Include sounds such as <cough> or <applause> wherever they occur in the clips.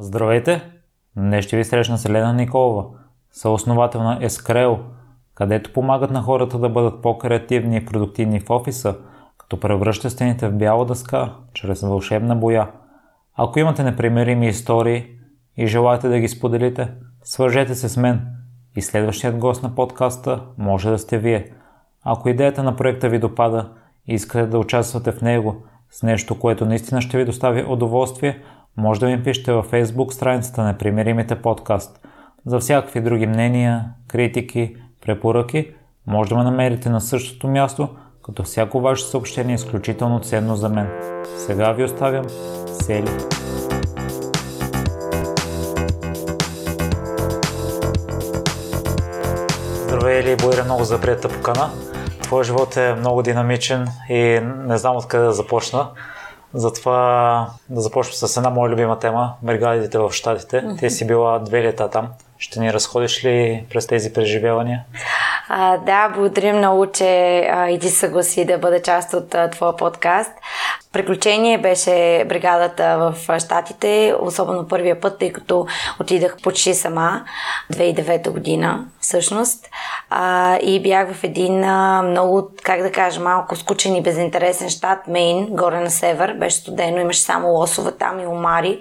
Здравейте! Днес ще ви срещна Селена Николова, съосновател на Escreo, където помагат на хората да бъдат по-креативни и продуктивни в офиса, като превръща стените в бяла дъска, чрез вълшебна боя. Ако имате непримирими истории и желаете да ги споделите, свържете се с мен и следващият гост на подкаста може да сте вие. Ако идеята на проекта ви допада и искате да участвате в него с нещо, което наистина ще ви достави удоволствие – може да ми пишете във Facebook страницата на Примеримите подкаст. За всякакви други мнения, критики, препоръки може да ме намерите на същото място, като всяко ваше съобщение е изключително ценно за мен. Сега ви оставям Сели. Здравей, Ели, благодаря много за приятата покана. Твоя живот е много динамичен и не знам откъде да започна. Затова да започнем с една моя любима тема бригадите в Штатите. Mm-hmm. Ти си била две лета там. Ще ни разходиш ли през тези преживявания? А, да, благодаря много, че а, и ти съгласи да бъда част от а, твоя подкаст. Приключение беше бригадата в Штатите, особено първия път, тъй като отидах почти сама, 2009 година всъщност. А, и бях в един а, много, как да кажа, малко скучен и безинтересен щат, Мейн, горе на север. Беше студено, имаше само лосове там и омари.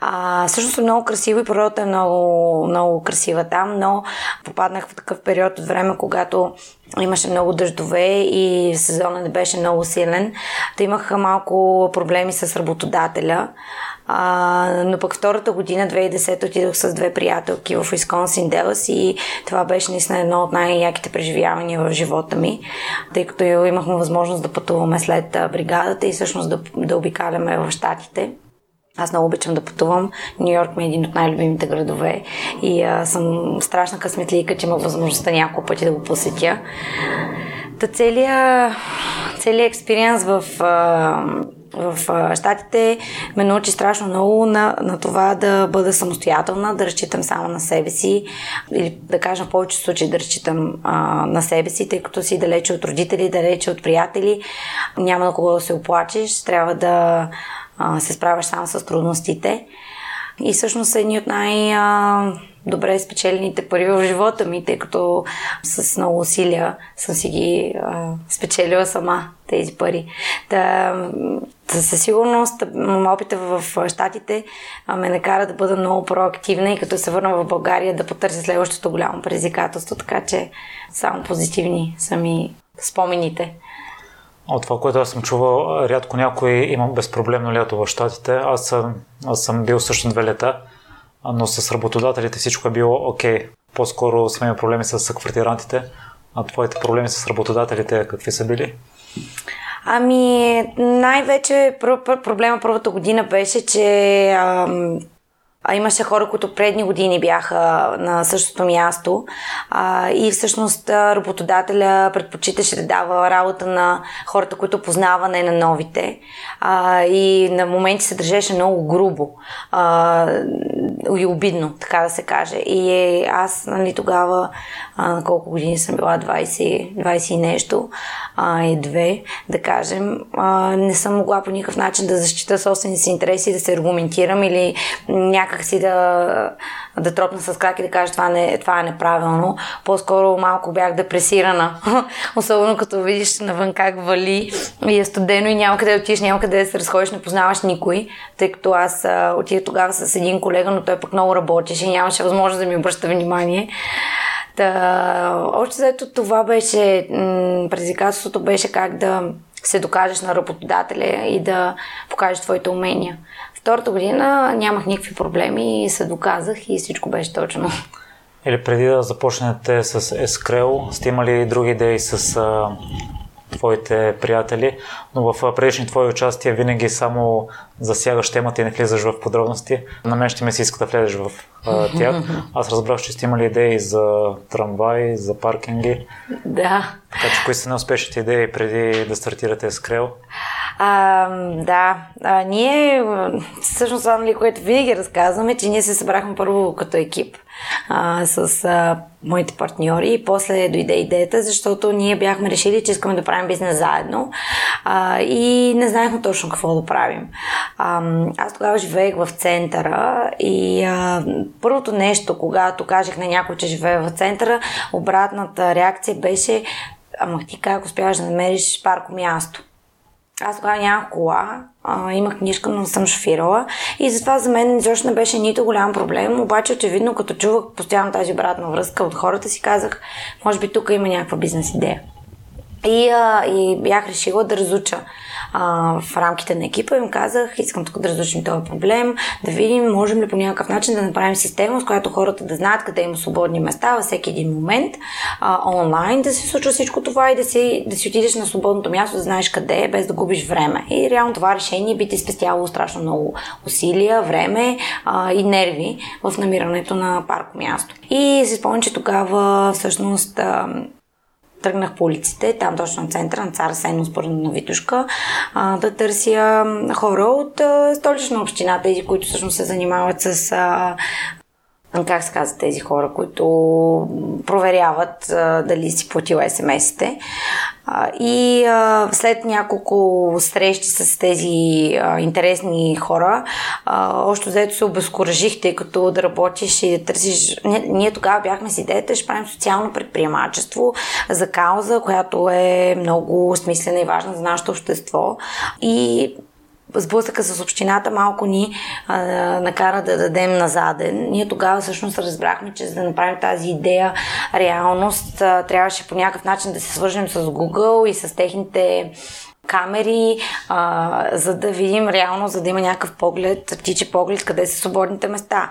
А, всъщност е много красиво и природата е много, много красива там, но попаднах в такъв период от време, когато имаше много дъждове и сезона не беше много силен. Та имах малко проблеми с работодателя. А, но пък втората година, 2010, отидох с две приятелки в Уисконсин Делас и това беше наистина едно от най-яките преживявания в живота ми, тъй като имахме възможност да пътуваме след бригадата и всъщност да, да обикаляме в Штатите. Аз много обичам да пътувам. Нью Йорк ми е един от най-любимите градове и а, съм страшна късметлика, че имах възможността няколко пъти да го посетя. Та целият, целият експириенс в, в Штатите ме научи страшно много на, на това да бъда самостоятелна, да разчитам само на себе си или да кажем в повече случаи да разчитам а, на себе си, тъй като си далече от родители, далече от приятели. Няма на кого да се оплачеш, трябва да а, се справяш само с трудностите. И всъщност едни от най- добре спечелените пари в живота ми, тъй като с много усилия съм си ги а, спечелила сама тези пари. Да, със сигурност опита в Штатите ме накара да бъда много проактивна и като се върна в България да потърся следващото голямо предизвикателство, така че само позитивни са ми спомените. От това, което аз съм чувал, рядко някой има безпроблемно лято в Штатите. Аз съм, аз съм бил също две лета, но с работодателите всичко е било окей. Okay. По-скоро сме имали проблеми с квартирантите. А твоите проблеми с работодателите какви са били? Ами, най-вече проблема първата година беше, че ам, а, имаше хора, които предни години бяха на същото място а, и всъщност работодателя предпочиташе да дава работа на хората, които познава, не на новите. А, и на моменти се държеше много грубо а, и обидно, така да се каже. И е, аз нали, тогава, а, на колко години съм била, 20, 20 и нещо, а, и две, да кажем, а, не съм могла по никакъв начин да защита собствените си интереси, да се аргументирам или някак някак си да, да тропна с крак и да кажа това, не, това е неправилно. По-скоро малко бях депресирана. <laughs> Особено като видиш навън как вали и е студено и няма къде да отидеш, няма къде да се разходиш, не познаваш никой. Тъй като аз отидох тогава с един колега, но той пък много работеше и нямаше възможност да ми обръща внимание. Та, още заето това беше, предизвикателството беше как да се докажеш на работодателя и да покажеш твоите умения. Втората година нямах никакви проблеми и се доказах и всичко беше точно. Или преди да започнете с Ескрел, сте имали други идеи с твоите приятели, но в предишни твои участия винаги само засягаш темата и не влизаш в подробности. На мен ще ми се иска да влезеш в а, тях. <laughs> Аз разбрах, че сте имали идеи за трамвай, за паркинги. Да. Така че кои са неуспешните идеи преди да стартирате Скрел? А, да, а, ние, всъщност това, нали, което винаги разказваме, че ние се събрахме първо като екип а, с а, моите партньори и после дойде идеята, защото ние бяхме решили, че искаме да правим бизнес заедно а, и не знаехме точно какво да правим. А, аз тогава живеех в центъра и а, първото нещо, когато кажех на някой, че живее в центъра, обратната реакция беше ама ти как успяваш да намериш парко място? Аз тогава нямах кола, а, имах книжка, но съм шофирала и затова за мен изобщо не беше нито голям проблем, обаче очевидно като чувах постоянно тази обратна връзка от хората си казах, може би тук има някаква бизнес идея. И, а, и бях решила да разуча а, в рамките на екипа им казах, искам тук да разучим този проблем, да видим, можем ли по някакъв начин да направим система, с която хората да знаят къде има свободни места във всеки един момент, а, онлайн да се случва всичко това и да си, да си отидеш на свободното място, да знаеш къде е, без да губиш време. И реално това решение би ти спестявало страшно много усилия, време а, и нерви в намирането на парко място. И си спомням, че тогава всъщност а, тръгнах по улиците, там точно на центъра, на Цара Сено, според на Витушка, а, да търся хора от а, столична община, тези, които всъщност се занимават с а, как се казва тези хора, които проверяват а, дали си платил СМС-те. А, и а, след няколко срещи с тези а, интересни хора, а, още взето се обезкуражих, тъй като да работиш и да търсиш... Ние, ние тогава бяхме с идеята, ще правим социално предприемачество за кауза, която е много смислена и важна за нашето общество. И сблъсъка с общината малко ни а, накара да дадем назаден. Ние тогава всъщност разбрахме, че за да направим тази идея реалност, а, трябваше по някакъв начин да се свържем с Google и с техните камери, а, за да видим реално, за да има някакъв поглед, птичи поглед, къде са свободните места.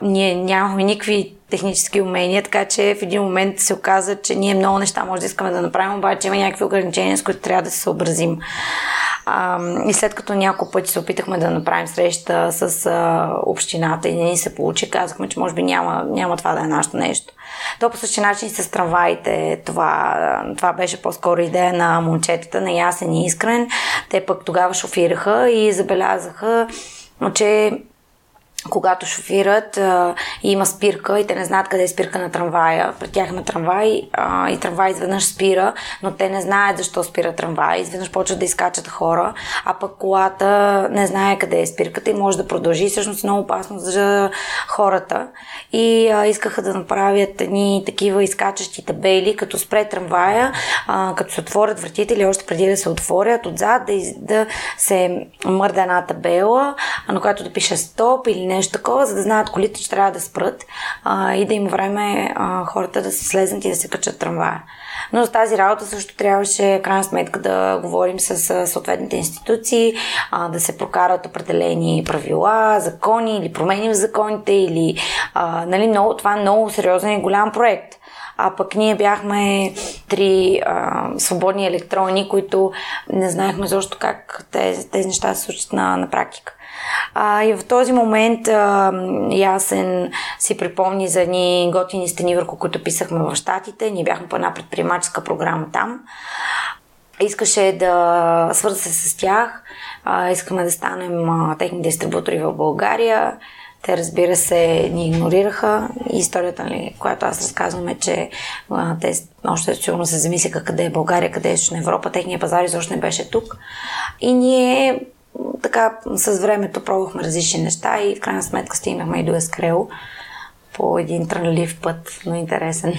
Ние нямахме никакви технически умения, така че в един момент се оказа, че ние много неща може да искаме да направим, обаче има някакви ограничения, с които трябва да се съобразим. А, и след като няколко пъти се опитахме да направим среща с а, общината и не ни се получи, казахме, че може би няма, няма това да е нашето нещо. То по същия начин с трамваите. Това, това беше по-скоро идея на момчетата, на Ясен и Искрен. Те пък тогава шофираха и забелязаха, че когато шофират и има спирка и те не знаят къде е спирка на трамвая. Пред тях има трамвай и трамвай изведнъж спира, но те не знаят защо спира трамвай. Изведнъж почват да изкачат хора, а пък колата не знае къде е спирката и може да продължи. Всъщност много опасно за хората. И искаха да направят едни такива изкачащи табели, като спре трамвая, като се отворят вратите или още преди да се отворят отзад, да, из, да се мърда една табела, на която да пише стоп или нещо такова, за да знаят колите, че трябва да спрат а, и да има време а, хората да се слезнат и да се качат трамвая. Но за тази работа също трябваше, крайна сметка, да говорим с съответните институции, а, да се прокарат определени правила, закони или промени в законите, или а, нали, много, това е много сериозен и голям проект. А пък ние бяхме три а, свободни електрони, които не знаехме защо как тези, тези неща се случат на, на практика. А, и в този момент а, Ясен си припомни за едни готини стени, върху които писахме в Штатите. Ние бяхме по една предприемаческа програма там. Искаше да свърза се с тях. А, искаме да станем а, техни дистрибутори в България. Те, разбира се, ни игнорираха. Историята, нали, която аз разказвам е, че а, те още сигурно се замислиха къде е България, къде е Европа. Техния пазар изобщо не беше тук. И ние така с времето пробвахме различни неща и в крайна сметка стигнахме и до Ескрел по един трънлив път, но интересен.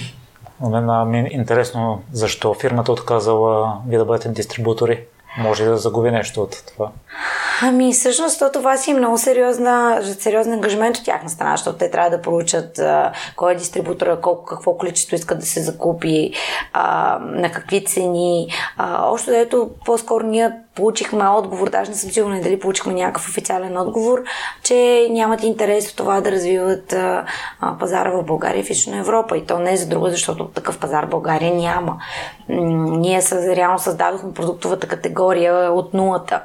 На мен ми е интересно защо фирмата отказала ви да бъдете дистрибутори. Може да загуби нещо от това. Ами, всъщност, то това си е много сериозна, сериозен ангажимент от тяхна страна, защото те трябва да проучат а, кой е дистрибутора, колко, какво количество искат да се закупи, а, на какви цени. А, общо ето, по-скоро ние получихме отговор, даже не съм сигурна дали получихме някакъв официален отговор, че нямат интерес от това да развиват а, а, пазара в България и в Източна Европа. И то не е за друго, защото такъв пазар в България няма. М- ние са, реално създадохме продуктовата категория от нулата.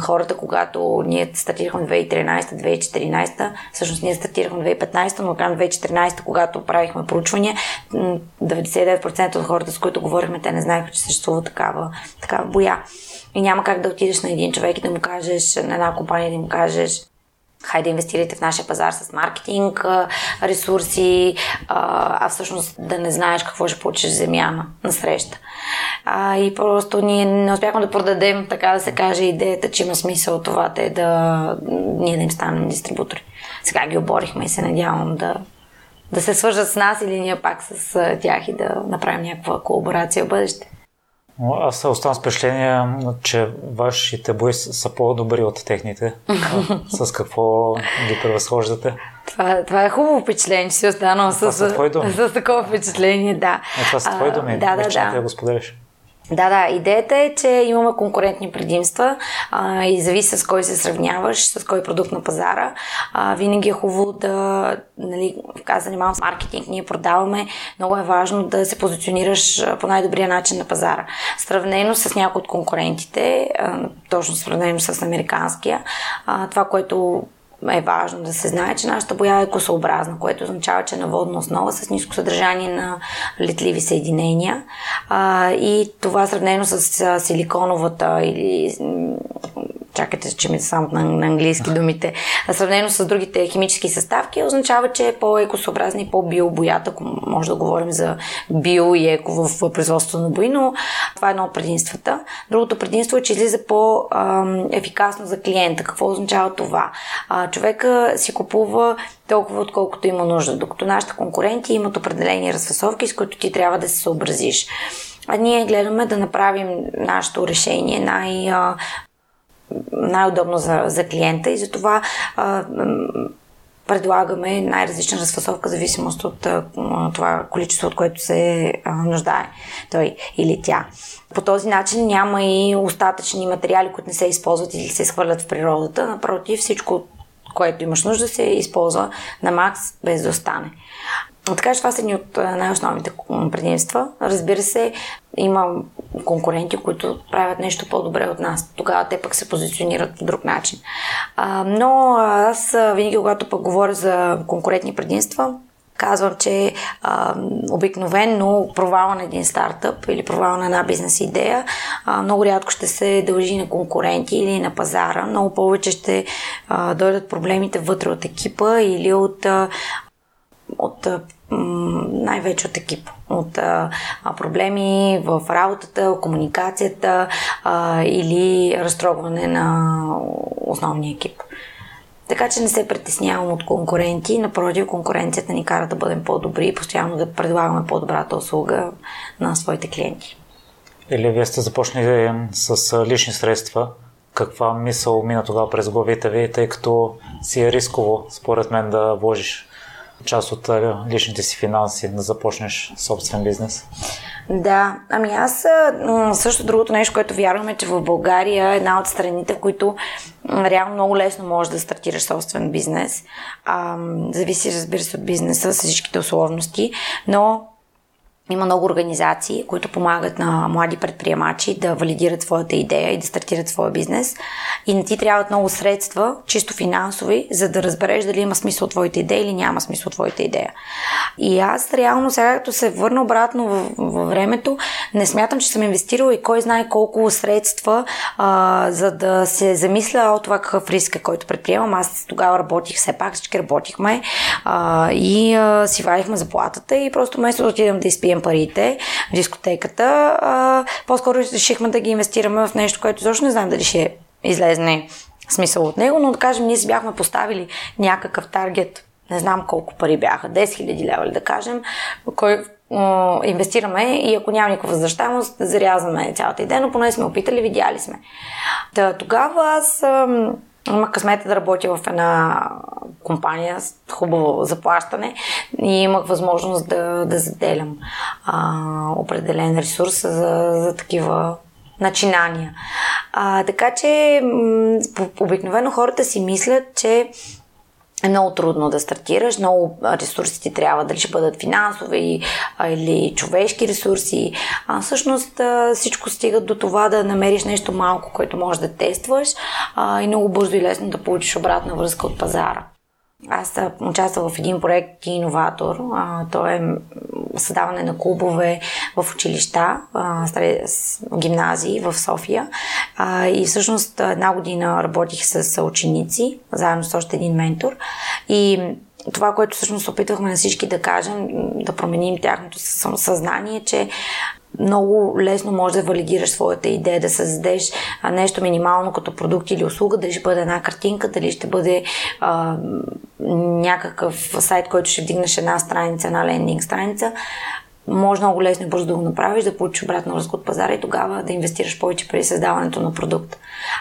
Хората, когато ние стартирахме 2013-2014, всъщност ние стартирахме 2015, но края 2014, когато правихме проучвания, 99% от хората, с които говорихме, те не знаеха, че съществува такава, такава боя. И няма как да отидеш на един човек и да му кажеш, на една компания да му кажеш, хайде инвестирайте в нашия пазар с маркетинг, ресурси, а всъщност да не знаеш какво ще получиш земя на среща. И просто ние не успяхме да продадем, така да се каже, идеята, че има смисъл това те да ние да им станем дистрибутори. Сега ги оборихме и се надявам да, да се свържат с нас или ние пак с тях и да направим някаква колаборация в бъдеще. Аз оставам с впечатление, че вашите бои са по-добри от техните. <laughs> с какво ги превъзхождате? Това, това е хубаво впечатление, че си останал с, с, с, такова впечатление, да. А, това са твои думи, да, да, да. да го споделиш. Да, да, идеята е, че имаме конкурентни предимства а, и зависи с кой се сравняваш, с кой продукт на пазара. А, винаги е хубаво да, нали, каза малко с маркетинг, ние продаваме, много е важно да се позиционираш по най-добрия начин на пазара. Сравнено с някои от конкурентите, а, точно сравнено с американския, а, това, което е важно да се знае, че нашата боя е екосъобразна, което означава, че е на водна основа с ниско съдържание на летливи съединения. А, и това сравнено с а, силиконовата или чакайте, че ми са само на, на английски думите, а сравнено с другите химически съставки, означава, че е по-екосъобразна и по-биобоята, ако може да говорим за био и еко в производството на бои, но това е едно от предимствата. Другото предимство е, че излиза по-ефикасно за клиента. Какво означава това? Човека си купува толкова, отколкото има нужда, докато нашите конкуренти имат определени разфасовки, с които ти трябва да се съобразиш. А ние гледаме да направим нашето решение най- най-удобно за, за клиента и затова а, предлагаме най-различна разфасовка, в зависимост от а, това количество, от което се а, нуждае той или тя. По този начин няма и остатъчни материали, които не се използват или се схвърлят в природата. Напротив, всичко, което имаш нужда, се използва на макс, без да остане. Така че това са едни от най-основните предимства. Разбира се, има конкуренти, които правят нещо по-добре от нас. Тогава те пък се позиционират по друг начин. Но аз винаги, когато пък говоря за конкурентни предимства, казвам, че а, обикновенно провала на един стартъп или провала на една бизнес идея а, много рядко ще се дължи на конкуренти или на пазара. Много повече ще а, дойдат проблемите вътре от екипа или от, а, от най-вече от екип. От а, проблеми в работата, комуникацията а, или разтрогване на основния екип. Така че не се притеснявам от конкуренти, напротив, конкуренцията ни кара да бъдем по-добри и постоянно да предлагаме по-добрата услуга на своите клиенти. Или вие сте започнали с лични средства. Каква мисъл мина тогава през главите ви, тъй като си е рисково, според мен, да вложиш част от личните си финанси да започнеш собствен бизнес? Да, ами аз също другото нещо, което вярваме, че в България е една от страните, в които реално много лесно можеш да стартираш собствен бизнес. А, зависи, разбира се, от бизнеса с всичките условности, но има много организации, които помагат на млади предприемачи да валидират своята идея и да стартират своя бизнес. И не ти трябват много средства, чисто финансови, за да разбереш дали има смисъл от твоята идея или няма смисъл от твоята идея. И аз реално сега, като се върна обратно във времето, не смятам, че съм инвестирала и кой знае колко средства, а, за да се замисля от това какъв риск е, който предприемам. Аз тогава работих, все пак всички работихме а, и а, си вадихме заплатата и просто вместо да отидем да изпием парите в дискотеката, а, по-скоро решихме да ги инвестираме в нещо, което защо не знам дали ще излезне смисъл от него, но да кажем, ние си бяхме поставили някакъв таргет, не знам колко пари бяха, 10 000 лева да кажем, кой инвестираме и ако няма никаква възвръщаемост, зарязваме цялата идея, но поне сме опитали, видяли сме. Да, тогава аз Имах късмета да работя в една компания с хубаво заплащане и имах възможност да, да заделям а, определен ресурс за, за такива начинания. А, така че м- обикновено хората си мислят, че е много трудно да стартираш, много ресурси ти трябва, дали ще бъдат финансови или човешки ресурси. А всъщност всичко стига до това да намериш нещо малко, което можеш да тестваш а, и много бързо и лесно да получиш обратна връзка от пазара. Аз съм участвал в един проект Иноватор. То е създаване на клубове в училища, гимназии в София. И всъщност една година работих с ученици, заедно с още един ментор. И това, което всъщност опитвахме на всички да кажем, да променим тяхното съзнание, че много лесно може да валидираш своята идея, да създадеш нещо минимално като продукт или услуга, дали ще бъде една картинка, дали ще бъде а, някакъв сайт, който ще вдигнеш една страница, една лендинг страница. Може много лесно и бързо да го направиш, да получиш обратна връзка от пазара и тогава да инвестираш повече при създаването на продукт.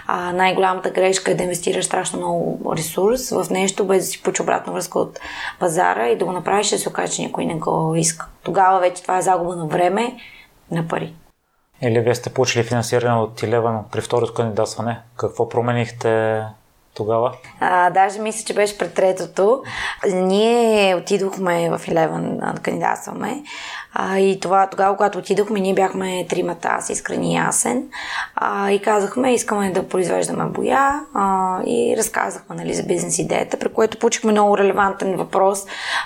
А, най-голямата грешка е да инвестираш страшно много ресурс в нещо, без да си получи обратна връзка от пазара и да го направиш, да се окаже, че никой не го иска. Тогава вече това е загуба на време на пари. Или вие сте получили финансиране от Eleven при второто кандидатстване? Какво променихте тогава? А, даже мисля, че беше пред третото. Ние отидохме в Eleven да кандидатстваме. А, и това, тогава, когато отидохме, ние бяхме тримата, аз, Искрен и Ясен. А, и казахме, искаме да произвеждаме боя. А, и разказахме нали, за бизнес идеята, при което получихме много релевантен въпрос.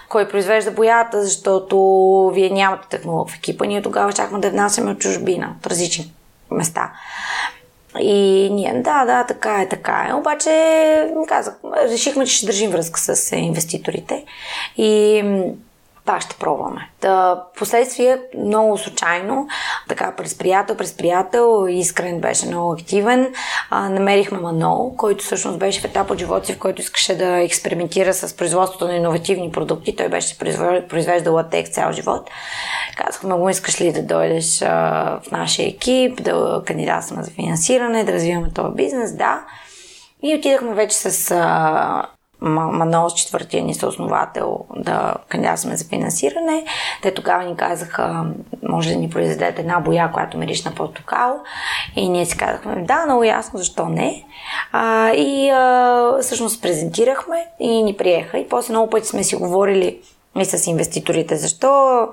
Кой произвежда боята, защото вие нямате технолог в екипа. Ние тогава чакахме да внасяме от чужбина, от различни места. И ние, да, да, така е, така е. Обаче, казах, решихме, че ще държим връзка с инвеститорите. И пак ще пробваме. Та, последствие много случайно, така през приятел, през приятел, Искрен беше много активен. А, намерихме Манол, който всъщност беше в етап от живота си, в който искаше да експериментира с производството на иновативни продукти. Той беше произвеждал латекс цял живот. Казахме му, искаш ли да дойдеш а, в нашия екип, да кандидатстваме за финансиране, да развиваме този бизнес? Да. И отидахме вече с а, Манос, четвъртия ни съосновател, да кандидатстваме за финансиране. Те тогава ни казаха, може да ни произведете една боя, която мириш на портокал. И ние си казахме, да, много ясно, защо не. А, и а, всъщност презентирахме и ни приеха. И после много пъти сме си говорили и с инвеститорите, защо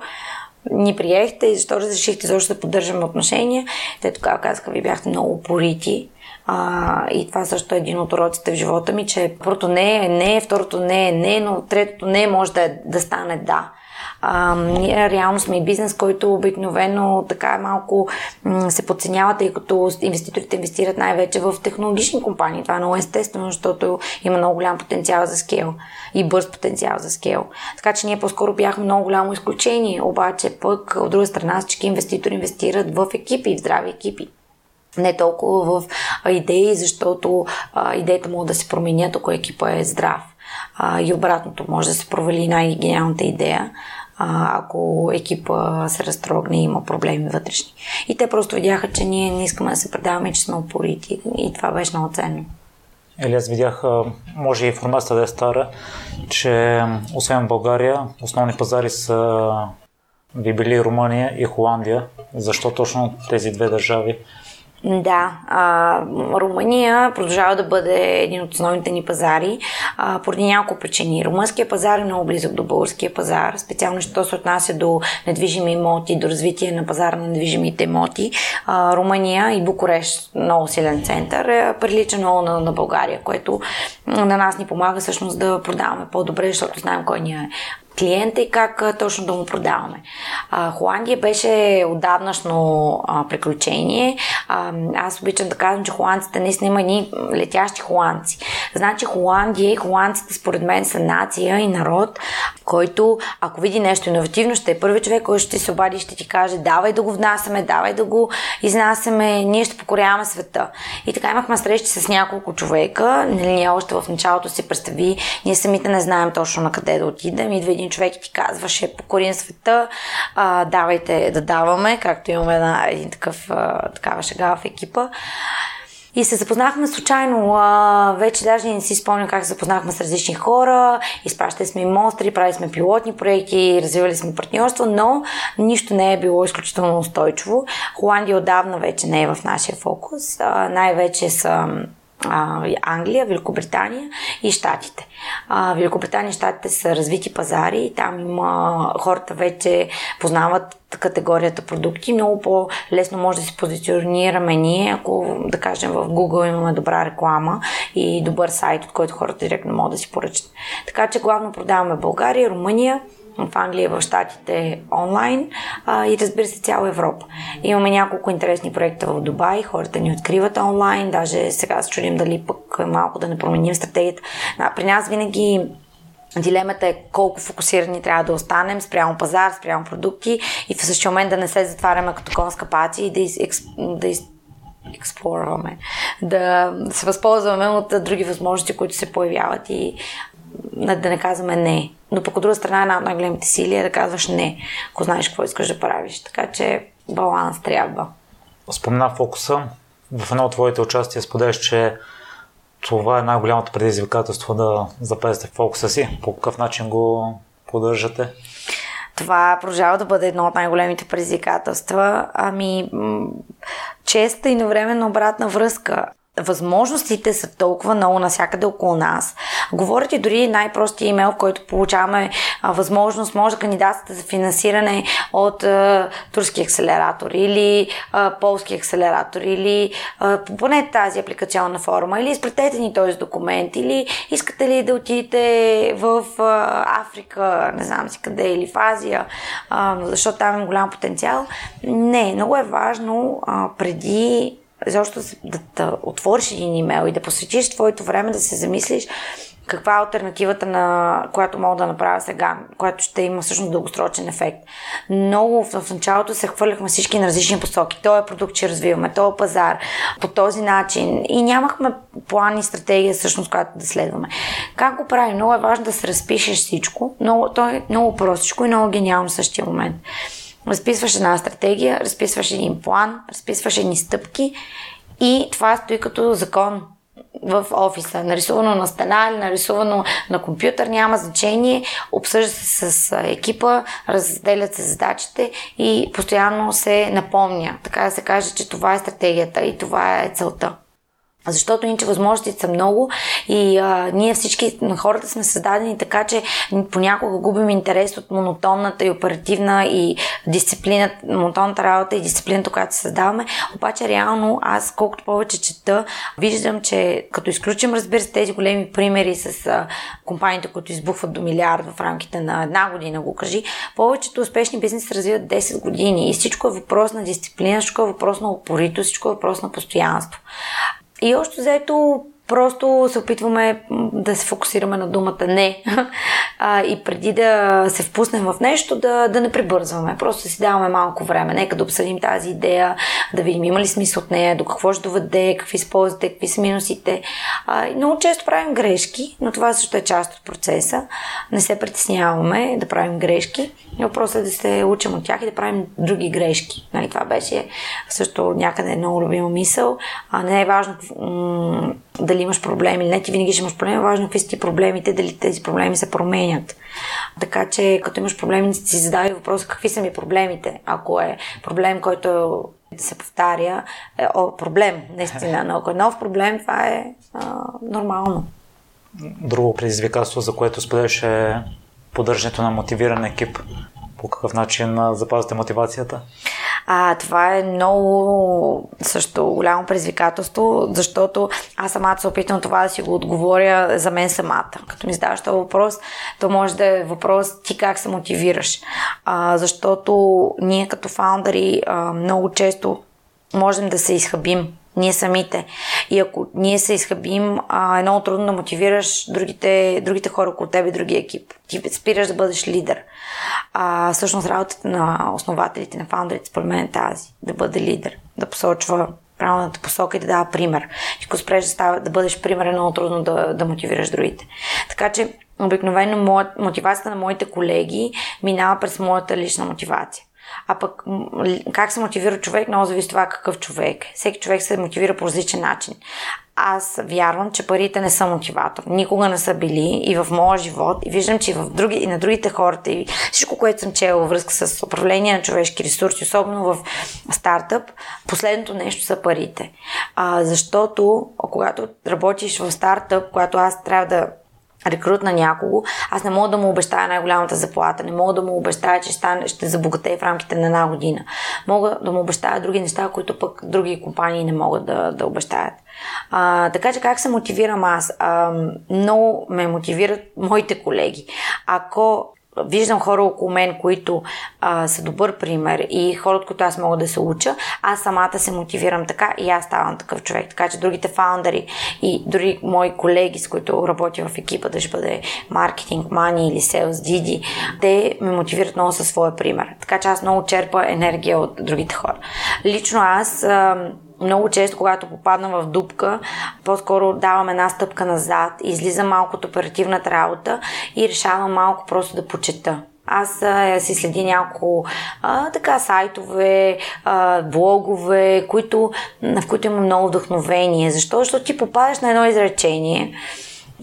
ни приехте и защо разрешихте защо да поддържаме отношения. Те тогава казаха, ви бяхте много упорити а, и това също е един от уроците в живота ми, че първото не е не, второто не е не, но третото не може да, е, да стане да. А, ние реално сме и бизнес, който обикновено така малко м- се подценява, тъй като инвеститорите инвестират най-вече в технологични компании. Това е много естествено, защото има много голям потенциал за скел и бърз потенциал за скел. Така че ние по-скоро бяхме много голямо изключение, обаче пък от друга страна всички инвеститори инвестират в екипи, в здрави екипи не толкова в идеи, защото а, идеите могат да се променят, ако екипа е здрав. А, и обратното, може да се провали най-гениалната идея, а, ако екипа се разтрогне и има проблеми вътрешни. И те просто видяха, че ние не искаме да се предаваме, че сме упорити и това беше много ценно. Или аз видях, може и информацията да е стара, че освен България, основни пазари са ви били Румъния и Холандия. Защо точно тези две държави да, а, Румъния продължава да бъде един от основните ни пазари а, поради няколко причини. Румънския пазар е много близък до българския пазар, специално що се отнася до недвижими имоти, до развитие на пазара на недвижимите имоти. А, Румъния и Букурещ, много силен център, е, прилича много на, на България, което на нас ни помага всъщност да продаваме по-добре, защото знаем кой ни е клиента и как точно да му продаваме. А, Холандия беше отдавнашно а, приключение. А, аз обичам да казвам, че холандците наистина има едни летящи холандци. Значи Холандия и холандците според мен са нация и народ, който ако види нещо иновативно, ще е първи човек, който ще се обади и ще ти каже давай да го внасяме, давай да го изнасяме, ние ще покоряваме света. И така имахме срещи с няколко човека. Нали, ние още в началото си представи, ние самите не знаем точно на къде да отидем. Идва един човек и ти казва, ще покорим света, а, давайте да даваме, както имаме една, един такъв, а, такава шега в екипа. И се запознахме случайно. А, вече даже не си спомням как се запознахме с различни хора. Изпращали сме и монстри, правили сме пилотни проекти, развивали сме партньорство, но нищо не е било изключително устойчиво. Холандия отдавна вече не е в нашия фокус. А, най-вече са Англия, Великобритания и Штатите. Великобритания и Штатите са развити пазари, там има хората вече познават категорията продукти, много по-лесно може да се позиционираме ние, ако да кажем в Google имаме добра реклама и добър сайт, от който хората директно могат да си поръчат. Така че главно продаваме България, Румъния, в Англия, в Штатите онлайн а, и разбира се цяла Европа. Имаме няколко интересни проекта в Дубай, хората ни откриват онлайн, даже сега се чудим дали пък малко да не променим стратегията. При нас винаги Дилемата е колко фокусирани трябва да останем спрямо пазар, спрямо продукти и в същия момент да не се затваряме като конска пати и да, из, да из, експлорваме, да се възползваме от други възможности, които се появяват и да не казваме не. Но пък от друга страна една от най-големите сили е да казваш не, ако знаеш какво искаш да правиш. Така че баланс трябва. Спомена фокуса. В едно от твоите участия споделяш, че това е най-голямото предизвикателство да запазите фокуса си. По какъв начин го поддържате? Това продължава да бъде едно от най-големите предизвикателства. Ами, честа и навременно обратна връзка възможностите са толкова много навсякъде около нас. Говорят и дори най-простия имейл, който получаваме а, възможност, може да кандидатствате за финансиране от а, турски акселератор или а, полски акселератор или а, поне тази апликационна форма или изпратете ни този документ или искате ли да отидете в а, Африка, не знам си къде, или в Азия, а, защото там е голям потенциал. Не, много е важно а, преди защото да, да отвориш един имейл и да посветиш твоето време да се замислиш каква е альтернативата, на която мога да направя сега, която ще има всъщност дългосрочен ефект. Много в началото се хвърляхме всички на различни посоки. Той е продукт, че развиваме, този е пазар, по този начин. И нямахме план и стратегия, всъщност, която да следваме. Как го правим? Много е важно да се разпишеш всичко. Много, то е много простичко и много гениално в същия момент разписваш една стратегия, разписваш един план, разписваш едни стъпки и това стои като закон в офиса. Нарисувано на стена или нарисувано на компютър, няма значение. Обсъжда се с екипа, разделят се задачите и постоянно се напомня. Така да се каже, че това е стратегията и това е целта. Защото иначе възможностите са много и а, ние всички хората сме създадени така, че понякога губим интерес от монотонната и оперативна и дисциплина, монотонната работа и дисциплината, която създаваме. Обаче реално аз колкото повече чета, виждам, че като изключим разбира се тези големи примери с а, компаниите, които избухват до милиард в рамките на една година, го кажи, повечето успешни бизнеси развиват 10 години и всичко е въпрос на дисциплина, всичко е въпрос на упорито, всичко е въпрос на постоянство. И още заето Просто се опитваме да се фокусираме на думата не <laughs> а, и преди да се впуснем в нещо, да, да не прибързваме. Просто си даваме малко време. Нека да обсъдим тази идея, да видим има ли смисъл от нея, до какво ще доведе, какви са ползите, какви са минусите. А, много често правим грешки, но това също е част от процеса. Не се притесняваме да правим грешки. Въпросът е да се учим от тях и да правим други грешки. Нали, това беше също някъде много любима мисъл. А не е важно дали имаш проблеми или не, ти винаги ще имаш проблеми. Важно е какви са ти проблемите, дали тези проблеми се променят. Така че, като имаш проблеми, си задай въпроса какви са ми проблемите. Ако е проблем, който да се повтаря, е о, проблем, наистина. Но ако е нов проблем, това е а, нормално. Друго предизвикателство, за което споделяш е поддържането на мотивиран екип. По какъв начин запазвате мотивацията? А, това е много също голямо предизвикателство, защото аз самата се опитвам това да си го отговоря за мен самата. Като ми задаваш този въпрос, то може да е въпрос ти как се мотивираш. А, защото ние като фаундъри а, много често можем да се изхъбим ние самите. И ако ние се изхъбим, а, е много трудно да мотивираш другите, другите хора около теб и другия екип. Ти спираш да бъдеш лидер. А, всъщност работата на основателите, на фаундерите, според мен е тази. Да бъде лидер, да посочва правилната посока и да дава пример. И ако спреш да, става, да бъдеш пример, е много трудно да, да мотивираш другите. Така че, обикновено мотивацията на моите колеги минава през моята лична мотивация. А пък как се мотивира човек, много зависи това какъв човек. Всеки човек се мотивира по различен начин. Аз вярвам, че парите не са мотиватор. Никога не са били и в моя живот. И виждам, че и, в други, и на другите хората, и всичко, което съм чела във връзка с управление на човешки ресурси, особено в стартъп, последното нещо са парите. А, защото, когато работиш в стартъп, когато аз трябва да рекрут на някого, аз не мога да му обещая най-голямата заплата, не мога да му обещая, че ще, ще забогатее в рамките на една година. Мога да му обещая други неща, които пък други компании не могат да, да обещаят. А, така че как се мотивирам аз? А, много ме мотивират моите колеги. Ако виждам хора около мен, които а, са добър пример и хора, от които аз мога да се уча, аз самата се мотивирам така и аз ставам такъв човек. Така че другите фаундъри и дори мои колеги, с които работя в екипа, да ще бъде маркетинг, мани или селс, диди, те ме мотивират много със своя пример. Така че аз много черпа енергия от другите хора. Лично аз а, много често, когато попадна в дупка, по-скоро давам една стъпка назад, излизам малко от оперативната работа и решавам малко просто да почета. Аз а, си следи няколко а, така сайтове, а, блогове, които, в които има много вдъхновение. Защо? Защото ти попадаш на едно изречение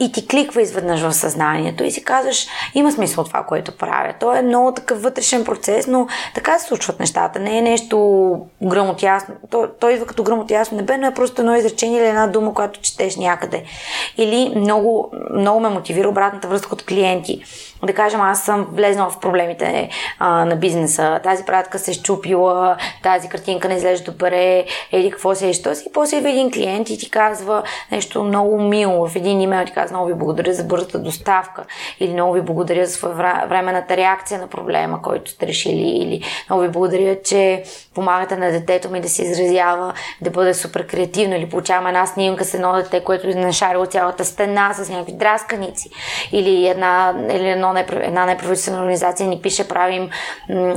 и ти кликва изведнъж в съзнанието и си казваш, има смисъл това, което правя. То е много такъв вътрешен процес, но така се случват нещата. Не е нещо грамотясно. То, то идва като грамотясно небе, но е просто едно изречение или една дума, която четеш някъде. Или много, много ме мотивира обратната връзка от клиенти да кажем, аз съм влезнала в проблемите а, на бизнеса, тази пратка се е щупила, тази картинка не изглежда добре, или какво се е, що си. И после идва един клиент и ти казва нещо много мило. В един имейл ти казва, много ви благодаря за бързата доставка, или много ви благодаря за временната реакция на проблема, който сте решили, или много ви благодаря, че помагате на детето ми да се изразява, да бъде супер креативно, или получавам една снимка с едно дете, което е нашарило цялата стена с някакви драсканици, или една, или едно едно, една неправителствена организация ни пише, правим